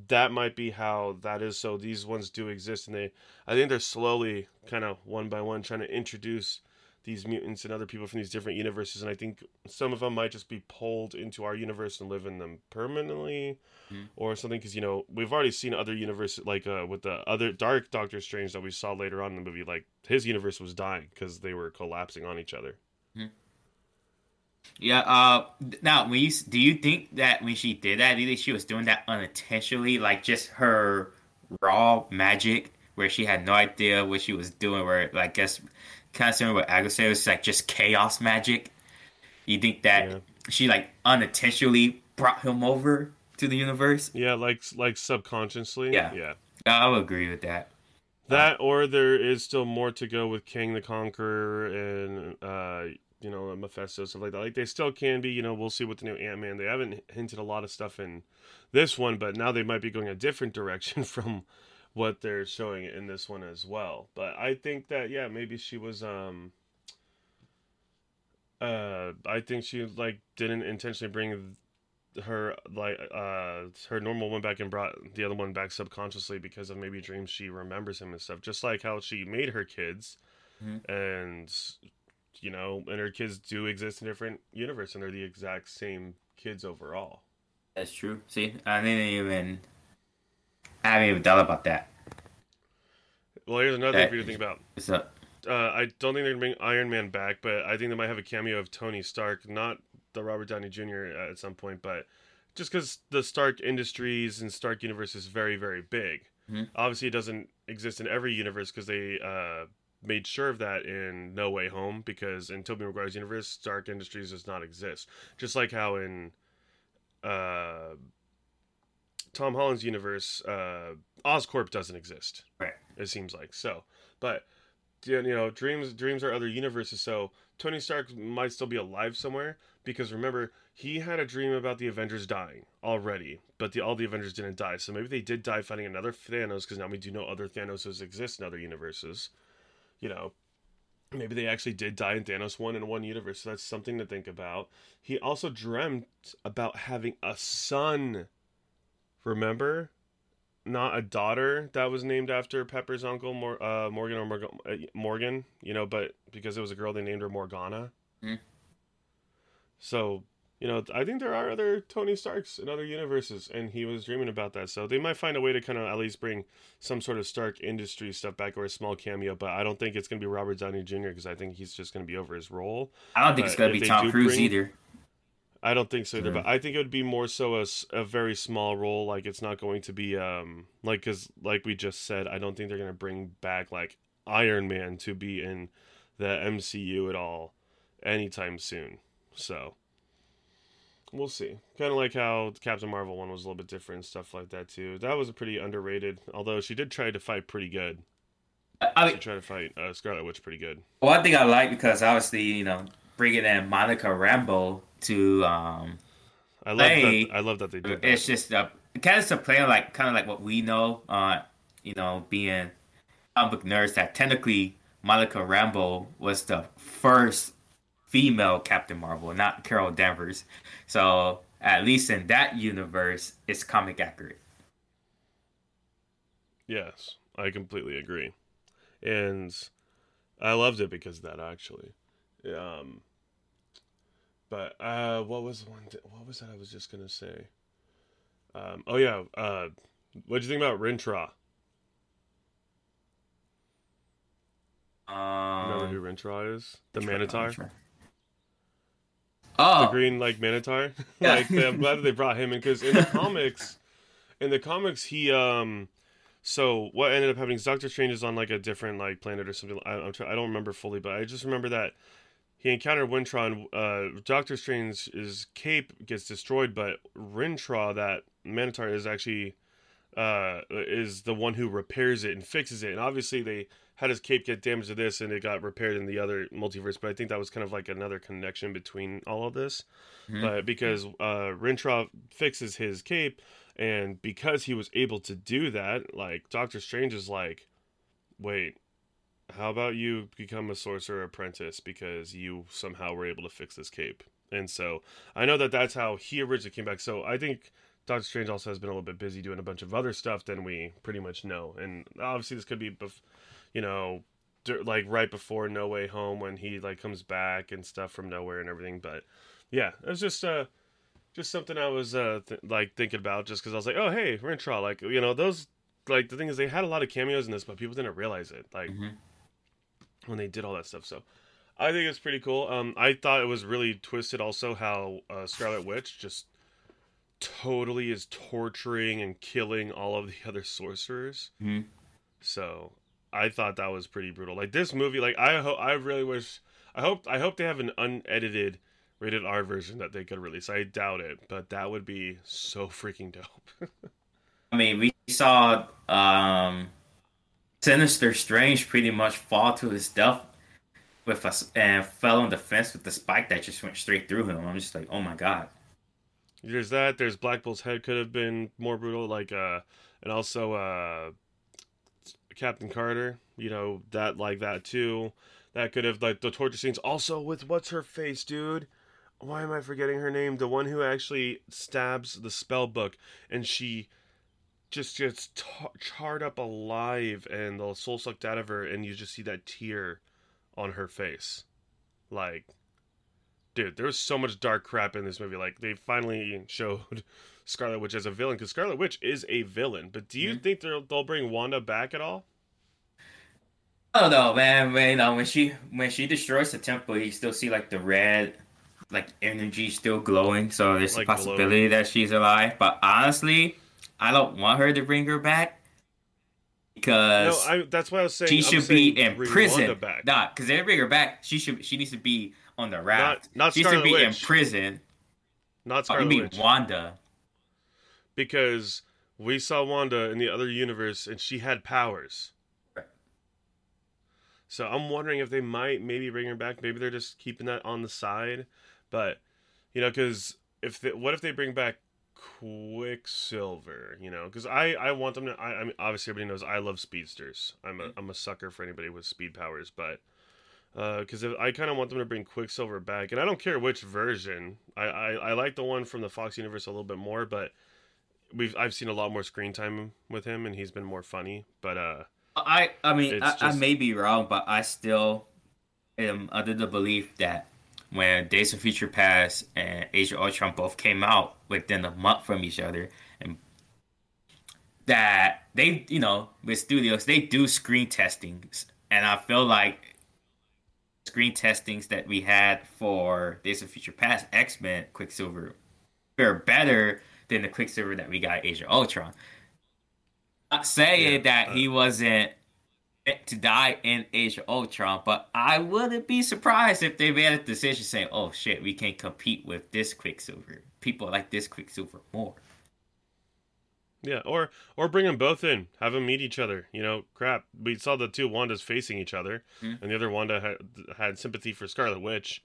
that might be how that is. So these ones do exist, and they, I think they're slowly, kind of one by one, trying to introduce these mutants and other people from these different universes. And I think some of them might just be pulled into our universe and live in them permanently, Mhm. or something. Because you know we've already seen other universes, like uh, with the other Dark Doctor Strange that we saw later on in the movie. Like his universe was dying because they were collapsing on each other. Yeah. Uh. Now, when you do you think that when she did that, do you think she was doing that unintentionally, like just her raw magic, where she had no idea what she was doing? Where, like, guess kind of similar what Agus said, it was like just chaos magic. You think that Yeah. she like unintentionally brought him over to the universe? Yeah, like like subconsciously. Yeah. yeah. I would agree with that. That or there is still more to go with Kang the Conqueror and uh you know Mephisto stuff like that. Like they still can be. You know we'll see with the new Ant Man. They haven't hinted a lot of stuff in this one, but now they might be going a different direction from what they're showing in this one as well. But I think that yeah maybe she was um uh I think she like didn't intentionally bring her like uh her normal one back and brought the other one back subconsciously because of maybe dreams she remembers him and stuff just like how she made her kids Mhm. and you know and her kids do exist in different universe and they're the exact same kids overall That's true. See, I didn't even. I haven't even thought about that. well here's another thing for you to think about What's up? uh, I don't think they're gonna bring Iron Man back, but I think they might have a cameo of Tony Stark, not the Robert Downey Jr. at some point, but just because the Stark Industries and Stark universe is very very big. Mhm. Obviously, it doesn't exist in every universe because they uh, made sure of that in No Way Home because in Tobey Maguire's universe, Stark Industries does not exist. Just like how in uh, Tom Holland's universe, uh, Oscorp doesn't exist. Right. It seems like so, but you know, dreams dreams are other universes. So Tony Stark might still be alive somewhere because remember he had a dream about the Avengers dying already, but the all the Avengers didn't die. So maybe they did die fighting another Thanos because now we do know other Thanoses exist in other universes. You know, maybe they actually did die in Thanos one in one universe. So that's something to think about. He also dreamt about having a son. Remember? Not a daughter that was named after Pepper's uncle, Mor- uh, Morgan or Morgan, uh, Morgan, you know, but because it was a girl, they named her Morgana. Mm. So, you know, I think there are other Tony Starks in other universes, and he was dreaming about that. So they might find a way to kind of at least bring some sort of Stark industry stuff back or a small cameo, but I don't think it's going to be Robert Downey Jr. because I think he's just going to be over his role. I don't think it's gonna be Tom Cruise bring- either. I don't think so either, but I think it would be more so a very small role. Like it's not going to be um like because like we just said, I don't think they're gonna bring back like Iron Man to be in the MCU at all anytime soon. So we'll see. Kind of like how Captain Marvel one was a little bit different stuff like that too. That was a pretty underrated, although she did try to fight pretty good. I I She mean, tried to fight uh, Scarlet Witch pretty good. one thing I like because obviously you know bringing in Monica Rambeau to um I love Hey, that. I love that they did that. It's just uh, kind of some playing like kind of like what we know, uh, you know, being comic book nerds. That technically Monica Rambeau was the first female Captain Marvel, not Carol Danvers. So at least in that universe, it's comic accurate. Yes, I completely agree, and I loved it because of that actually. Um, but uh, what was one? th- what was that? I was just gonna say. Um, oh yeah, uh, what do you think about Rintrah? Remember Um, who Rintrah is? The Minotaur, the Oh, green like Minotaur. Yeah. like I'm glad that they brought him in because in the comics, in the comics he um. So what ended up happening is Doctor Strange is on like a different like planet or something. I, I'm I don't remember fully, but I just remember that he encountered Wintron. Uh, Doctor Strange's cape gets destroyed, but Rintrah, that Minotaur, is actually uh, is the one who repairs it and fixes it. And obviously, they had his cape get damaged to this, and it got repaired in the other multiverse. But I think that was kind of like another connection between all of this. Mhm. But because uh, Rintrah fixes his cape, and because he was able to do that, like Doctor Strange is like, wait, how about you become a sorcerer apprentice because you somehow were able to fix this cape? And so I know that that's how he originally came back. So I think Doctor Strange also has been a little bit busy doing a bunch of other stuff than we pretty much know. And obviously this could be, bef- you know, like right before No Way Home when he like comes back and stuff from nowhere and everything. But yeah, it was just uh just something I was uh th- like thinking about just because I was like, oh hey, Rintrah, like you know those like the thing is they had a lot of cameos in this, but people didn't realize it like Mhm. When they did all that stuff. So I think it's pretty cool. Um, I thought it was really twisted also how uh, Scarlet Witch just totally is torturing and killing all of the other sorcerers. Mhm. So I thought that was pretty brutal. Like this movie, like I hope I really wish I hope I hope they have an unedited rated R version that they could release. I doubt it, but that would be so freaking dope. I mean, we saw um, Sinister Strange pretty much fall to his death with us and fell on the fence with the spike that just went straight through him. I'm just like, oh my god. There's that. There's Black Bolt's head could have been more brutal, like uh, and also uh, Captain Carter. You know that like that too. That could have like the torture scenes. Also with what's her face, dude. Why am I forgetting her name? The one who actually stabs the spell book, and she just gets tar- charred up alive, and the soul sucked out of her, and you just see that tear on her face, like dude, there's so much dark crap in this movie. Like they finally showed Scarlet Witch as a villain because Scarlet Witch is a villain. But do you Mhm. think they'll they'll bring Wanda back at all? I don't know, man. When you know when she when she destroys the temple, you still see like the red like energy still glowing, so there's Like a possibility that she's alive. But honestly, I don't want her to bring her back No, because I, that's why I was saying she I'm should be in prison. Back. Nah, because they bring her back, she should she needs to be on the raft. not she should Scarlet be in prison. Not Oh, Scarlet you mean Witch. Wanda? because we saw Wanda in the other universe and she had powers. Right. So I'm wondering if they might maybe bring her back. Maybe they're just keeping that on the side. But you know, because if they, what if they bring back Quicksilver? You know, because I I want them to. I, I mean, obviously everybody knows I love speedsters. I'm a I'm a sucker for anybody with speed powers, but. Uh Because I kind of want them to bring Quicksilver back, and I don't care which version. I, I, I like the one from the Fox universe a little bit more, but we've I've seen a lot more screen time with him, and he's been more funny. But uh, I I mean I, I may be wrong, but I still am under the belief that when Days of Future Past and Age of Ultron both came out within a month from each other, and that they you know with studios they do screen testings, and I feel like screen testings that we had for Days of Future Past X Men Quicksilver were better than the Quicksilver that we got Age of Ultron. Not saying Yeah, that uh, he wasn't to die in Age of Ultron, but I wouldn't be surprised if they made a decision saying, "Oh shit, we can't compete with this Quicksilver. People like this Quicksilver more." yeah, or or bring them both in, have them meet each other. You know, crap. We saw the two Wandas facing each other, Mhm. and the other Wanda had had sympathy for Scarlet Witch.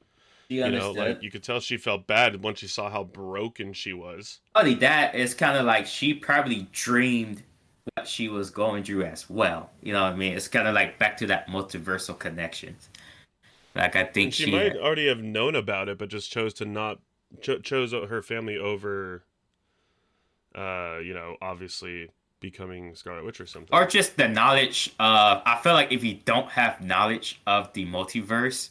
You You know, like you could tell she felt bad once she saw how broken she was. Only that, it's kind of like she probably dreamed what she was going through as well. You know what I mean? It's kind of like back to that multiversal connections. Like I think she she, might already have known about it, but just chose to not cho- chose her family over. Uh, you know, obviously becoming Scarlet Witch or something. or just the knowledge of. I feel like if you don't have knowledge of the multiverse,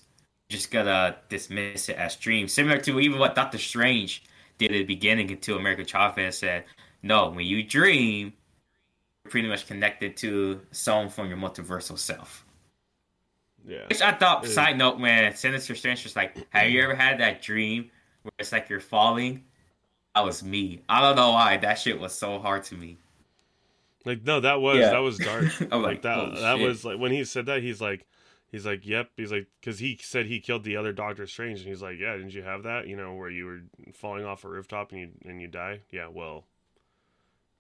you just gotta dismiss it as dreams. Similar to even what Doctor Strange did at the beginning until America Chavez said, "No, when you dream, pretty much connected to someone from your multiversal self." yeah. Which I thought, Yeah. side note, when Sinister Strange was like, Have you ever had that dream where it's like you're falling? That was me. I don't know why. That shit was so hard to me. Like no, that was Yeah. that was dark. I'm like like, that "Oh, that shit." was like when he said that he's like he's like yep he's like because he said he killed the other Doctor Strange and he's like yeah didn't you have that you know where you were falling off a rooftop and you and you die yeah well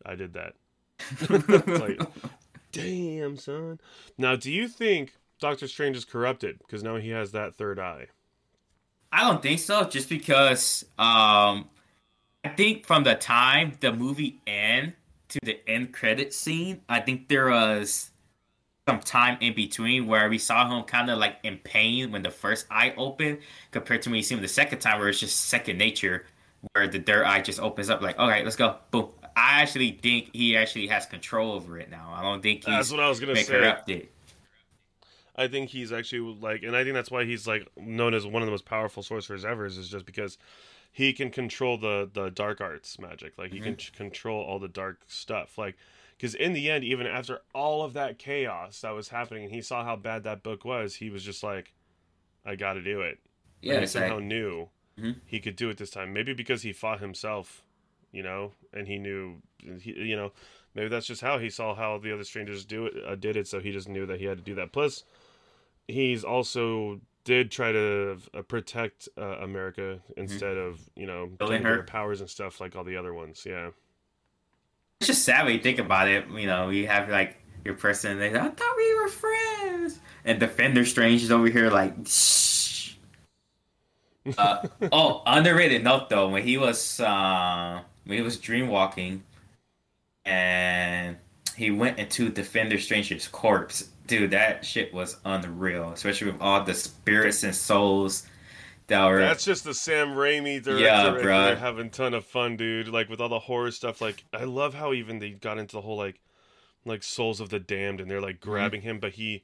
I did that like damn son. Now do you think Doctor Strange is corrupted? Because now he has that third eye. I don't think so, just because um I think from the time the movie end to the end credit scene, I think there was some time in between where we saw him kind of like in pain when the first eye opened, compared to when you see him the second time where it's just second nature, where the third eye just opens up like, all right, let's go, boom. I actually think he actually has control over it now. I don't think that's he's what I was gonna say corrupted. I think he's actually like, and I think that's why he's like known as one of the most powerful sorcerers ever. Is just because he can control the the dark arts magic. Like he can ch- control all the dark stuff. Like because in the end, even after all of that chaos that was happening, and he saw how bad that book was, he was just like, I got to do it. Yeah, and he somehow like, knew Mhm. he could do it this time. Maybe because he fought himself, you know, and he knew, he, you know, maybe that's just how he saw how the other strangers do it, uh, did it. So he just knew that he had to do that. Plus, he's also did try to uh, protect uh, America instead of you know giving her powers and stuff like all the other ones. Yeah, It's just sad when you think about it. You know, you have like your person. They, I thought we were friends, and Defender Strange is over here like. Shh. Uh, oh, underrated note though, when he was uh, he was dreamwalking, and he went into Defender Strange's corpse, dude, that shit was unreal. Especially with all the spirits and souls that were. that's just the Sam Raimi director. Yeah, right there, having ton of fun, dude. Like with all the horror stuff. Like I love how even they got into the whole like like souls of the damned, and they're like Mm-hmm. grabbing him, but he.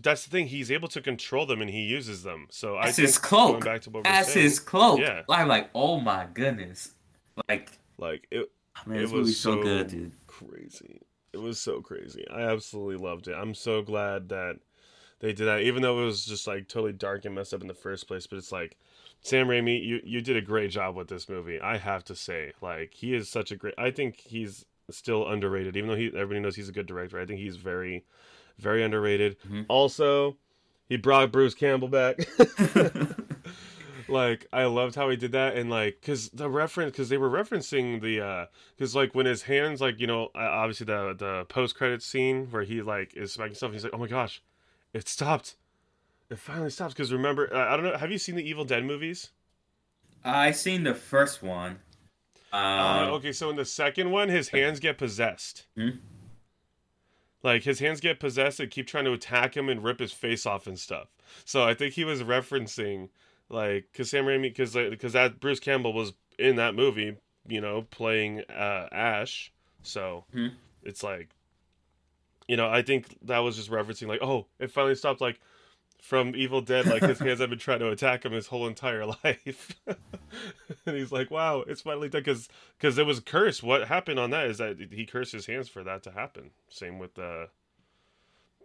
That's the thing. He's able to control them, and he uses them. So I That's think his going cloak. back to what we're That's saying, his cloak. Yeah. I'm like, oh my goodness, like. Like it, Man, It was so so- good, dude. crazy. It was so crazy. I absolutely loved it. I'm so glad that they did that, even though it was just like totally dark and messed up in the first place. But it's like Sam Raimi, you you did a great job with this movie. I have to say, like he is such a great. I think he's still underrated, even though he everybody knows he's a good director. I think he's very, very underrated. Mhm. Also, he brought Bruce Campbell back. like I loved how he did that, and like because the reference, because they were referencing the, uh because like when his hands, like you know, uh, obviously the the post credit scene where he like is smacking stuff, he's like, oh my gosh, it stopped. It finally stops because remember, uh, I don't know. Have you seen the Evil Dead movies? I seen the first one. Um, Uh, okay, so in the second one, his hands get possessed. Hmm? Like his hands get possessed and keep trying to attack him and rip his face off and stuff. So I think he was referencing, like, because Sam Raimi, because because that Bruce Campbell was in that movie, you know, playing uh, Ash. So Hmm. it's like, you know, I think that was just referencing, like, oh, it finally stopped, like. From Evil Dead, like his hands have been trying to attack him his whole entire life, and he's like, "Wow, it's finally done." Because because it was cursed. What happened on that is that he cursed his hands for that to happen. Same with the,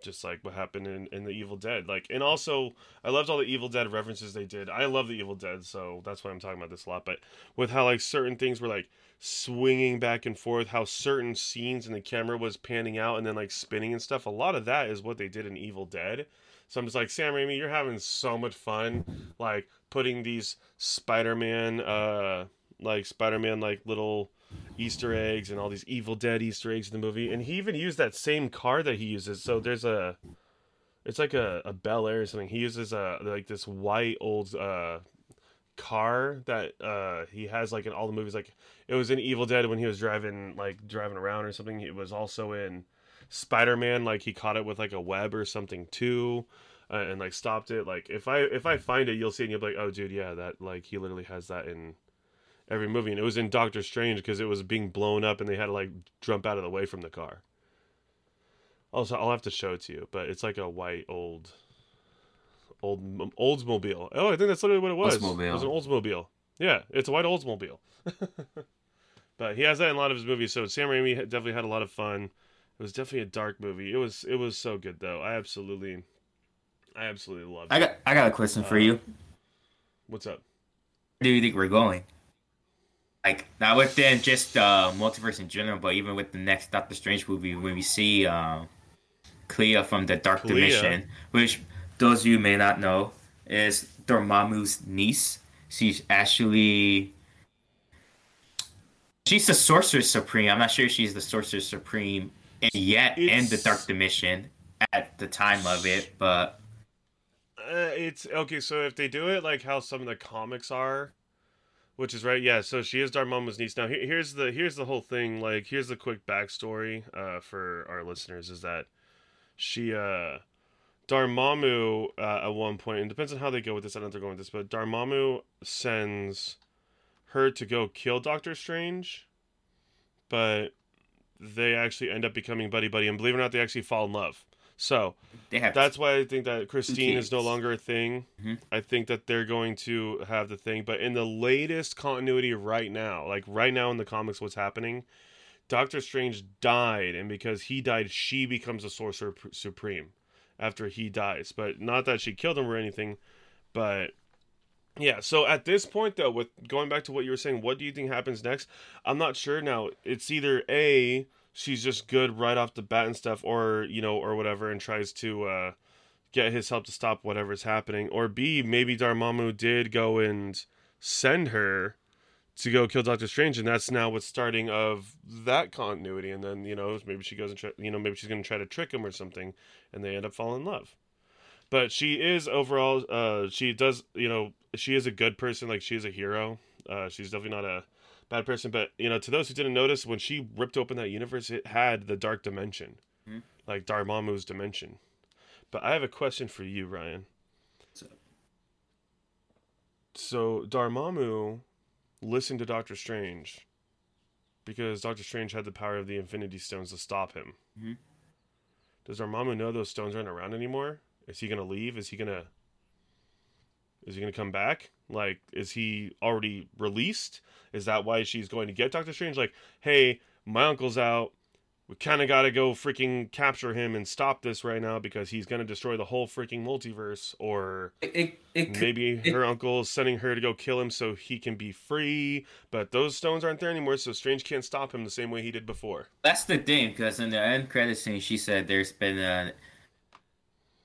just like what happened in, in the Evil Dead. Like, and also I loved all the Evil Dead references they did. I love the Evil Dead, so that's why I'm talking about this a lot. But with how like certain things were like swinging back and forth, how certain scenes and the camera was panning out and then like spinning and stuff. A lot of that is what they did in Evil Dead. So I'm just like, Sam Raimi, you're having so much fun, like putting these Spider-Man, uh, like Spider-Man, like little Easter eggs and all these Evil Dead Easter eggs in the movie. And he even used that same car that he uses. So there's a, it's like a, a Bel Air or something. He uses a like this white old uh car that uh he has like in all the movies. Like it was in Evil Dead when he was driving like driving around or something. It was also in Spider-Man. Like he caught it with like a web or something too. Uh, and like stopped it. Like if I if I find it, you'll see and you'll be like, oh dude, yeah, that like he literally has that in every movie. And it was in Doctor Strange because it was being blown up and they had to like jump out of the way from the car. Also, I'll have to show it to you, but it's like a white old, old Oldsmobile. Oh, I think that's literally what it was. Oldsmobile. It was an Oldsmobile. Yeah, it's a white Oldsmobile. but he has that in a lot of his movies. So Sam Raimi definitely had a lot of fun. It was definitely a dark movie. It was it was so good though. I absolutely, I absolutely loved it. I got I got a question for Uh, you. What's up? Where do you think we're going? Like not within just uh, multiverse in general, but even with the next Doctor Strange movie, when we see uh, Clea from the Dark Clea? Dimension, which those of you may not know is Dormammu's niece. She's actually she's the Sorcerer Supreme. I'm not sure if she's the Sorcerer Supreme yet in the Dark Dimension at the time of it, but Uh, it's okay. So if they do it like how some of the comics are, which is right, yeah. So she is Dormammu's niece. Now here, here's the here's the whole thing. Like here's the quick backstory uh, for our listeners is that she uh, Dormammu uh, at one point, and depends on how they go with this. I don't know if they're going with this, but Dormammu sends her to go kill Doctor Strange, but they actually end up becoming buddy buddy, and believe it or not, they actually fall in love. So that's why I think that Christine is no longer a thing. Mhm. I think that they're going to have the thing, but in the latest continuity right now, like right now in the comics, what's happening? Doctor Strange died, and because he died, she becomes a Sorcerer Supreme after he dies. But not that she killed him or anything, but yeah. So at this point, though, with going back to what you were saying, what do you think happens next? I'm not sure now. It's either a she's just good right off the bat and stuff, or you know, or whatever, and tries to uh, get his help to stop whatever's happening, or B maybe Dormammu did go and send her to go kill Doctor Strange, and that's now what's starting of that continuity, and then you know maybe she goes and try, you know maybe she's gonna try to trick him or something, and they end up falling in love. But she is overall, uh, she does, you know, she is a good person. Like she is a hero. Uh, she's definitely not a bad person. But you know, to those who didn't notice, when she ripped open that universe, it had the dark dimension, Mhm. like Dormammu's dimension. But I have a question for you, Ryan. So- So Dormammu listened to Doctor Strange because Doctor Strange had the power of the Infinity Stones to stop him. Mhm. Does Dormammu know those stones aren't around anymore? Is he gonna leave? Is he gonna is he gonna come back? Like, is he already released? Is that why she's going to get Doctor Strange? Like, hey, my uncle's out. we kind of got to go freaking capture him and stop this right now because he's going to destroy the whole freaking multiverse or It, it, it maybe it- her uncle is sending her to go kill him so he can be free but those stones aren't there anymore so strange can't stop him the same way he did before That's the thing, because in the end credit scene, she said there's been an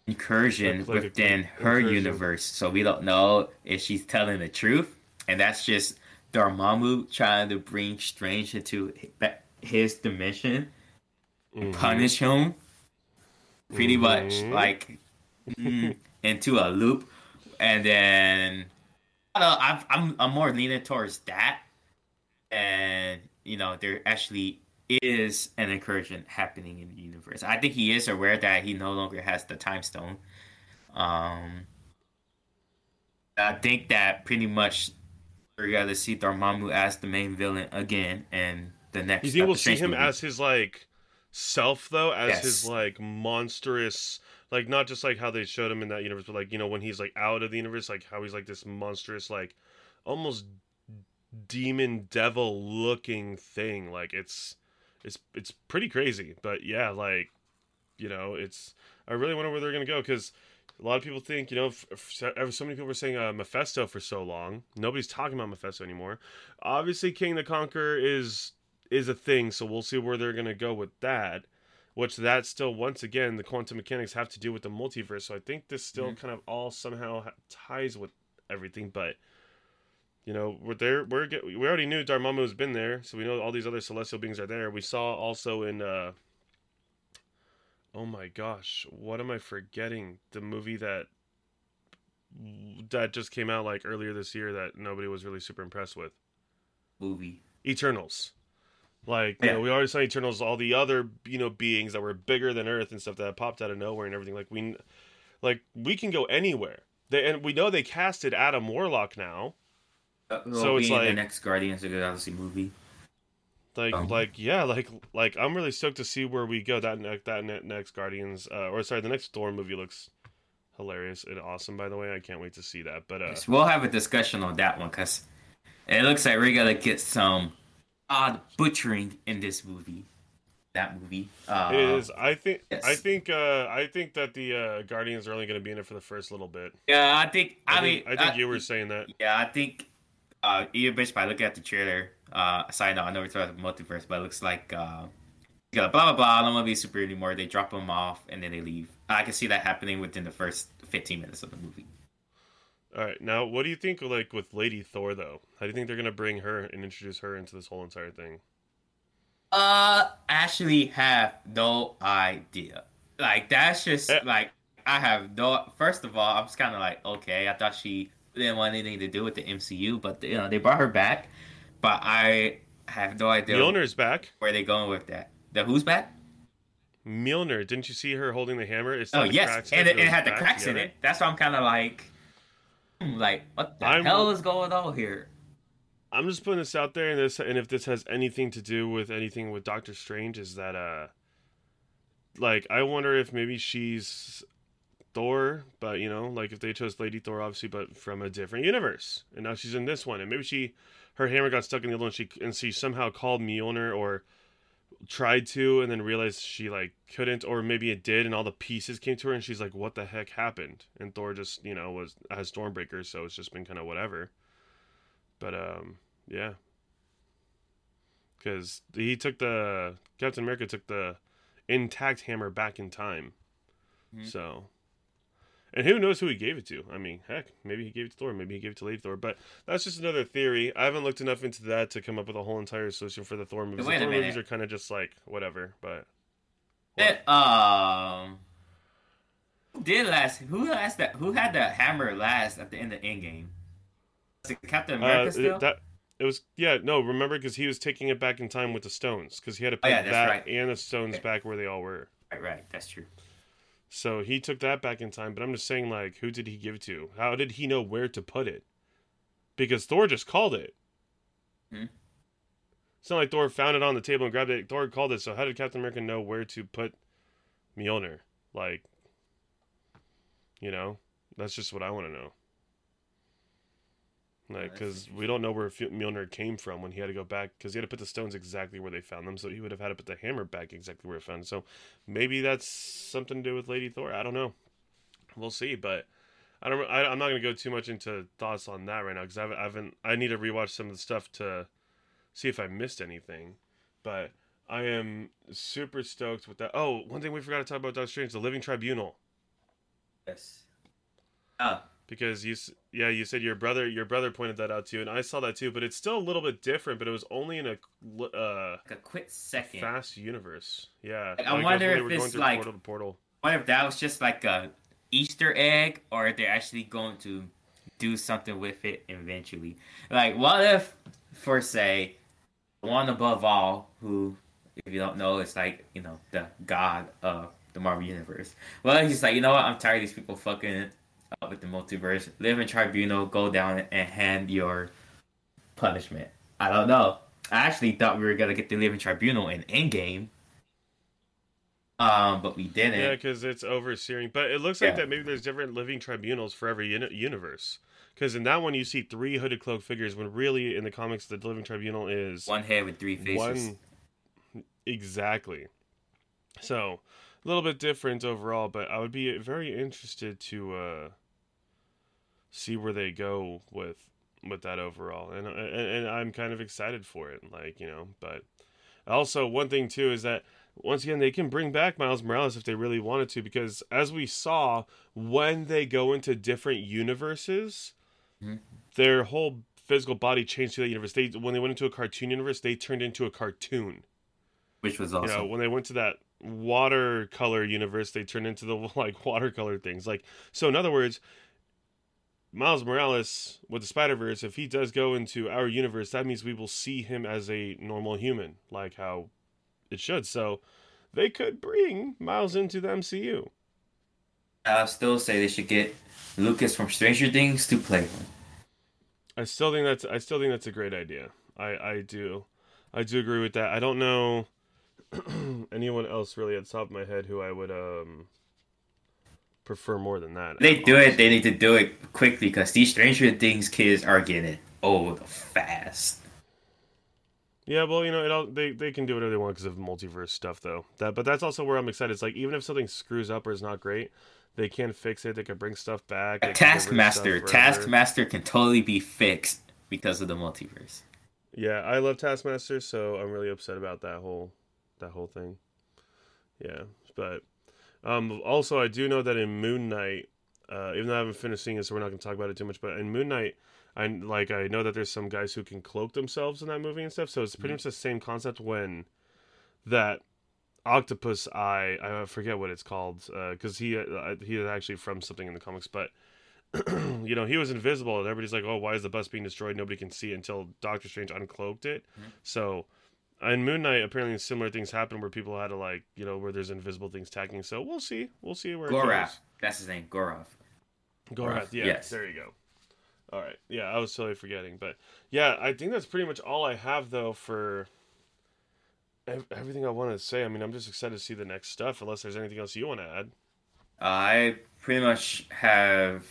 incursion Like- within her incursion. universe, so we don't know if she's telling the truth, and that's just Dormammu trying to bring Strange into his dimension, Mhm. punish him, pretty much Mhm. like mm, into a loop, and then I don't know, I'm I'm I'm more leaning towards that, and you know they're actually is an incursion happening in the universe. I think he is aware that he no longer has the time stone. Um, I think that pretty much we're gonna see Dormammu as the main villain again, and the next. you think we'll see him movie. as his like self though as his like monstrous like not just like how they showed him in that universe but like you know when he's like out of the universe like how he's like this monstrous like almost demon devil looking thing like it's it's it's pretty crazy but yeah like you know it's i really wonder where they're gonna go because a lot of people think you know f- f- so many people were saying uh, mephisto for so long nobody's talking about mephisto anymore obviously kang the conqueror is is a thing so we'll see where they're gonna go with that which that still once again the quantum mechanics have to do with the multiverse so i think this still Mhm. kind of all somehow ha- ties with everything but you know we're there we're get, we already knew Dormammu has been there so we know all these other celestial beings are there we saw also in uh oh my gosh what am i forgetting the movie that that just came out like earlier this year that nobody was really super impressed with movie. Eternals. Like, you Yeah. know, we already saw Eternals, all the other, you know, beings that were bigger than Earth and stuff that popped out of nowhere and everything. Like, we, like, we can go anywhere. They, and we know they casted Adam Warlock now. Uh, So it's in the next Guardians of the Galaxy movie. Like, Oh. like, yeah, like, like, I'm really stoked to see where we go. That ne- that ne- next Guardians, uh, or sorry, the next Thor movie looks hilarious and awesome. By the way, I can't wait to see that. But uh, we'll have a discussion on that one because it looks like we're gonna get some odd butchering in this movie. That movie. Uh, it is. I think. yes. I think. Uh, I think that the uh, Guardians are only going to be in it for the first little bit. Yeah, I think. I, I, mean, think, I think you were saying that. Yeah, I think. Uh, even based by looking at the trailer, uh, side note, I know we're talking about multiverse, but it looks like uh, blah blah blah. I don't want to be super anymore. They drop them off and then they leave. I can see that happening within the first fifteen minutes of the movie. All right, now what do you think like with Lady Thor though? How do you think they're gonna bring her and introduce her into this whole entire thing? Uh, actually have no idea. Like that's just Eh. like I have no. First of all, I'm just kind of like okay. I thought she didn't want anything to do with the MCU, but you know they brought her back. But I have no idea Mjolnir's back. where are they going with that. The who's back? Mjolnir, didn't you see her holding the hammer? It's Oh yes, and it, it had the cracks in it. That's why I'm kind of like, hmm, like what the I'm- hell is going on here? I'm just putting this out there, and this, and if this has anything to do with anything with Doctor Strange, is that uh, like I wonder if maybe she's Thor, but you know, like if they chose Lady Thor, obviously, but from a different universe, and now she's in this one, and maybe she, her hammer got stuck in the other one, she and she somehow called Mjolnir or tried to, and then realized she like couldn't, or maybe it did, and all the pieces came to her, and she's like, "What the heck happened?" And Thor just, you know, was has Stormbreaker, so it's just been kind of whatever. But um, yeah, because he took the Captain America took the intact hammer back in time, Mhm. so. And who knows who he gave it to? I mean, heck, maybe he gave it to Thor, maybe he gave it to Lady Thor. But that's just another theory. I haven't looked enough into that to come up with a whole entire solution for the Thor movies. The Thor movies are kind of just like whatever. But That, um, who did last? Who last that? Who had the hammer last at the end of the Endgame? Was it Captain America uh, still? that it was yeah no remember because he was taking it back in time with the stones because he had to Oh, put yeah, that right. and the stones back where they all were. right, right, that's true. So he took that back in time, but I'm just saying, like, who did he give it to? How did he know where to put it? Because Thor just called it. Hmm. It's not like Thor found it on the table and grabbed it. Thor called it. So how did Captain America know where to put Mjolnir? Like, you know, that's just what I want to know. Like, because we don't know where Mjolnir came from when he had to go back, because he had to put the stones exactly where they found them, so he would have had to put the hammer back exactly where it found. So maybe that's something to do with Lady Thor. I don't know. We'll see, but I don't. I, am not gonna go too much into thoughts on that right now because I haven't, I haven't. I need to rewatch some of the stuff to see if I missed anything. But I am super stoked with that. Oh, one thing we forgot to talk about Doctor Strange: the Living Tribunal. Yes. Ah, because you yeah you said your brother your brother pointed that out to you and i saw that too but it's still a little bit different but it was only in a uh like a quick second. fast universe. Yeah. Like, i wonder if it's like portal to portal. I wonder if that was just like a easter egg or if they're actually going to do something with it eventually? Like what if for say one above all who if you don't know it's like you know the god of the marvel universe? Well he's like you know what? I'm tired of these people fucking with the multiverse, living tribunal, go down and hand your punishment. I don't know. I actually thought we were gonna get the living tribunal in Endgame. Um, but we didn't. Yeah, because it's overseering. But it looks like yeah. that maybe there's different living tribunals for every uni- universe. Because in that one you see three hooded cloak figures, when really in the comics the living tribunal is one head with three faces. One exactly. So a little bit different overall, but I would be very interested to uh, see where they go with with that overall, and, and and I'm kind of excited for it. Like you know, but also one thing too is that once again they can bring back Miles Morales if they really wanted to, because as we saw when they go into different universes, mm-hmm. their whole physical body changed to that universe. They when they went into a cartoon universe, they turned into a cartoon, which was awesome. You know, when they went to that watercolor universe, they turn into the like watercolor things. Like so, in other words, Miles Morales with the Spider Verse, if he does go into our universe, that means we will see him as a normal human, like how it should. So they could bring Miles into the MCU. I still say they should get Lucas from Stranger Things to play him. I still think that's I still think that's a great idea. I I do, I do agree with that. I don't know anyone else really at the top of my head who I would um prefer more than that. They do it. They need to do it quickly because these Stranger Things kids are getting old fast. Yeah, well, you know, it all, they they can do whatever they want because of multiverse stuff, though. That, but that's also where I'm excited. It's like even if something screws up or is not great, they can fix it. They can bring stuff back. Taskmaster, Taskmaster can totally be fixed because of the multiverse. Yeah, I love Taskmaster, so I'm really upset about that whole that whole thing. Yeah, but um, also I do know that in Moon Knight, uh, even though I haven't finished seeing it, so we're not going to talk about it too much. But in Moon Knight, I like I know that there's some guys who can cloak themselves in that movie and stuff. So it's pretty mm-hmm. much the same concept when that octopus eye I forget what it's called because uh, he uh, he is actually from something in the comics, but. you know, he was invisible, and everybody's like, "Oh, why is the bus being destroyed? Nobody can see it until Doctor Strange uncloaked it." Mm-hmm. So in Moon Knight, apparently similar things happen where people had to like, you know, where there's invisible things tagging. So we'll see. We'll see where it goes. Gorath. That's his name, Gorath. Gorath. Yeah. Yes. There you go. All right. Yeah, I was totally forgetting, but yeah, I think that's pretty much all I have though for everything I want to say. I mean, I'm just excited to see the next stuff. Unless there's anything else you want to add. I pretty much have.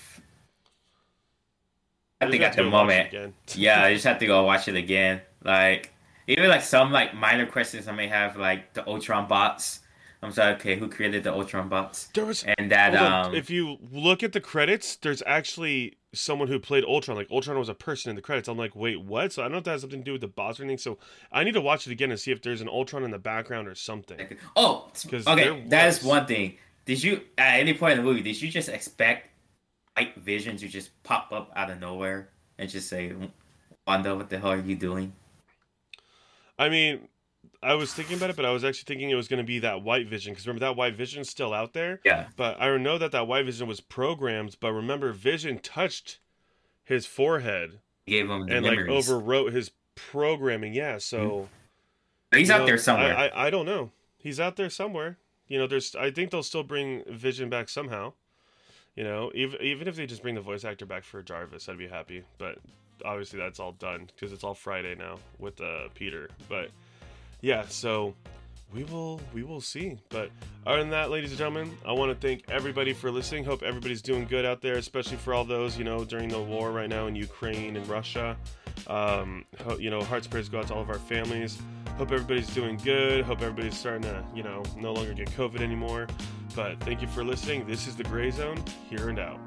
I think at the moment, yeah, I just have to go watch it again. Like even like some like minor questions I may have, like the Ultron bots. I'm sorry, okay, who created the Ultron bots? There was and that um, if you look at the credits, there's actually someone who played Ultron. Like Ultron was a person in the credits. I'm like, wait, what? So I don't know if that has something to do with the bots or anything. So I need to watch it again and see if there's an Ultron in the background or something. Oh, okay, that is one thing. Did you at any point in the movie did you just expect white vision to just pop up out of nowhere and just say, "Wanda, what the hell are you doing?" I mean, I was thinking about it, but I was actually thinking it was going to be that white vision because remember that white vision is still out there. Yeah. But I know that that white vision was programmed, but remember Vision touched his forehead, gave him and memories. like overwrote his programming. Yeah. So mm-hmm. he's out know, there somewhere. I, I I don't know. He's out there somewhere. You know, there's. I think they'll still bring Vision back somehow. You know, even even if they just bring the voice actor back for Jarvis, I'd be happy. But obviously that's all done because it's all Friday now with uh, Peter. But yeah, so we will we will see. But other than that, ladies and gentlemen, I want to thank everybody for listening. Hope everybody's doing good out there, especially for all those you know during the war right now in Ukraine and Russia. Um, you know, hearts prayers go out to all of our families. Hope everybody's doing good. Hope everybody's starting to you know no longer get COVID anymore. But thank you for listening. This is the Grey Zone. Here and out.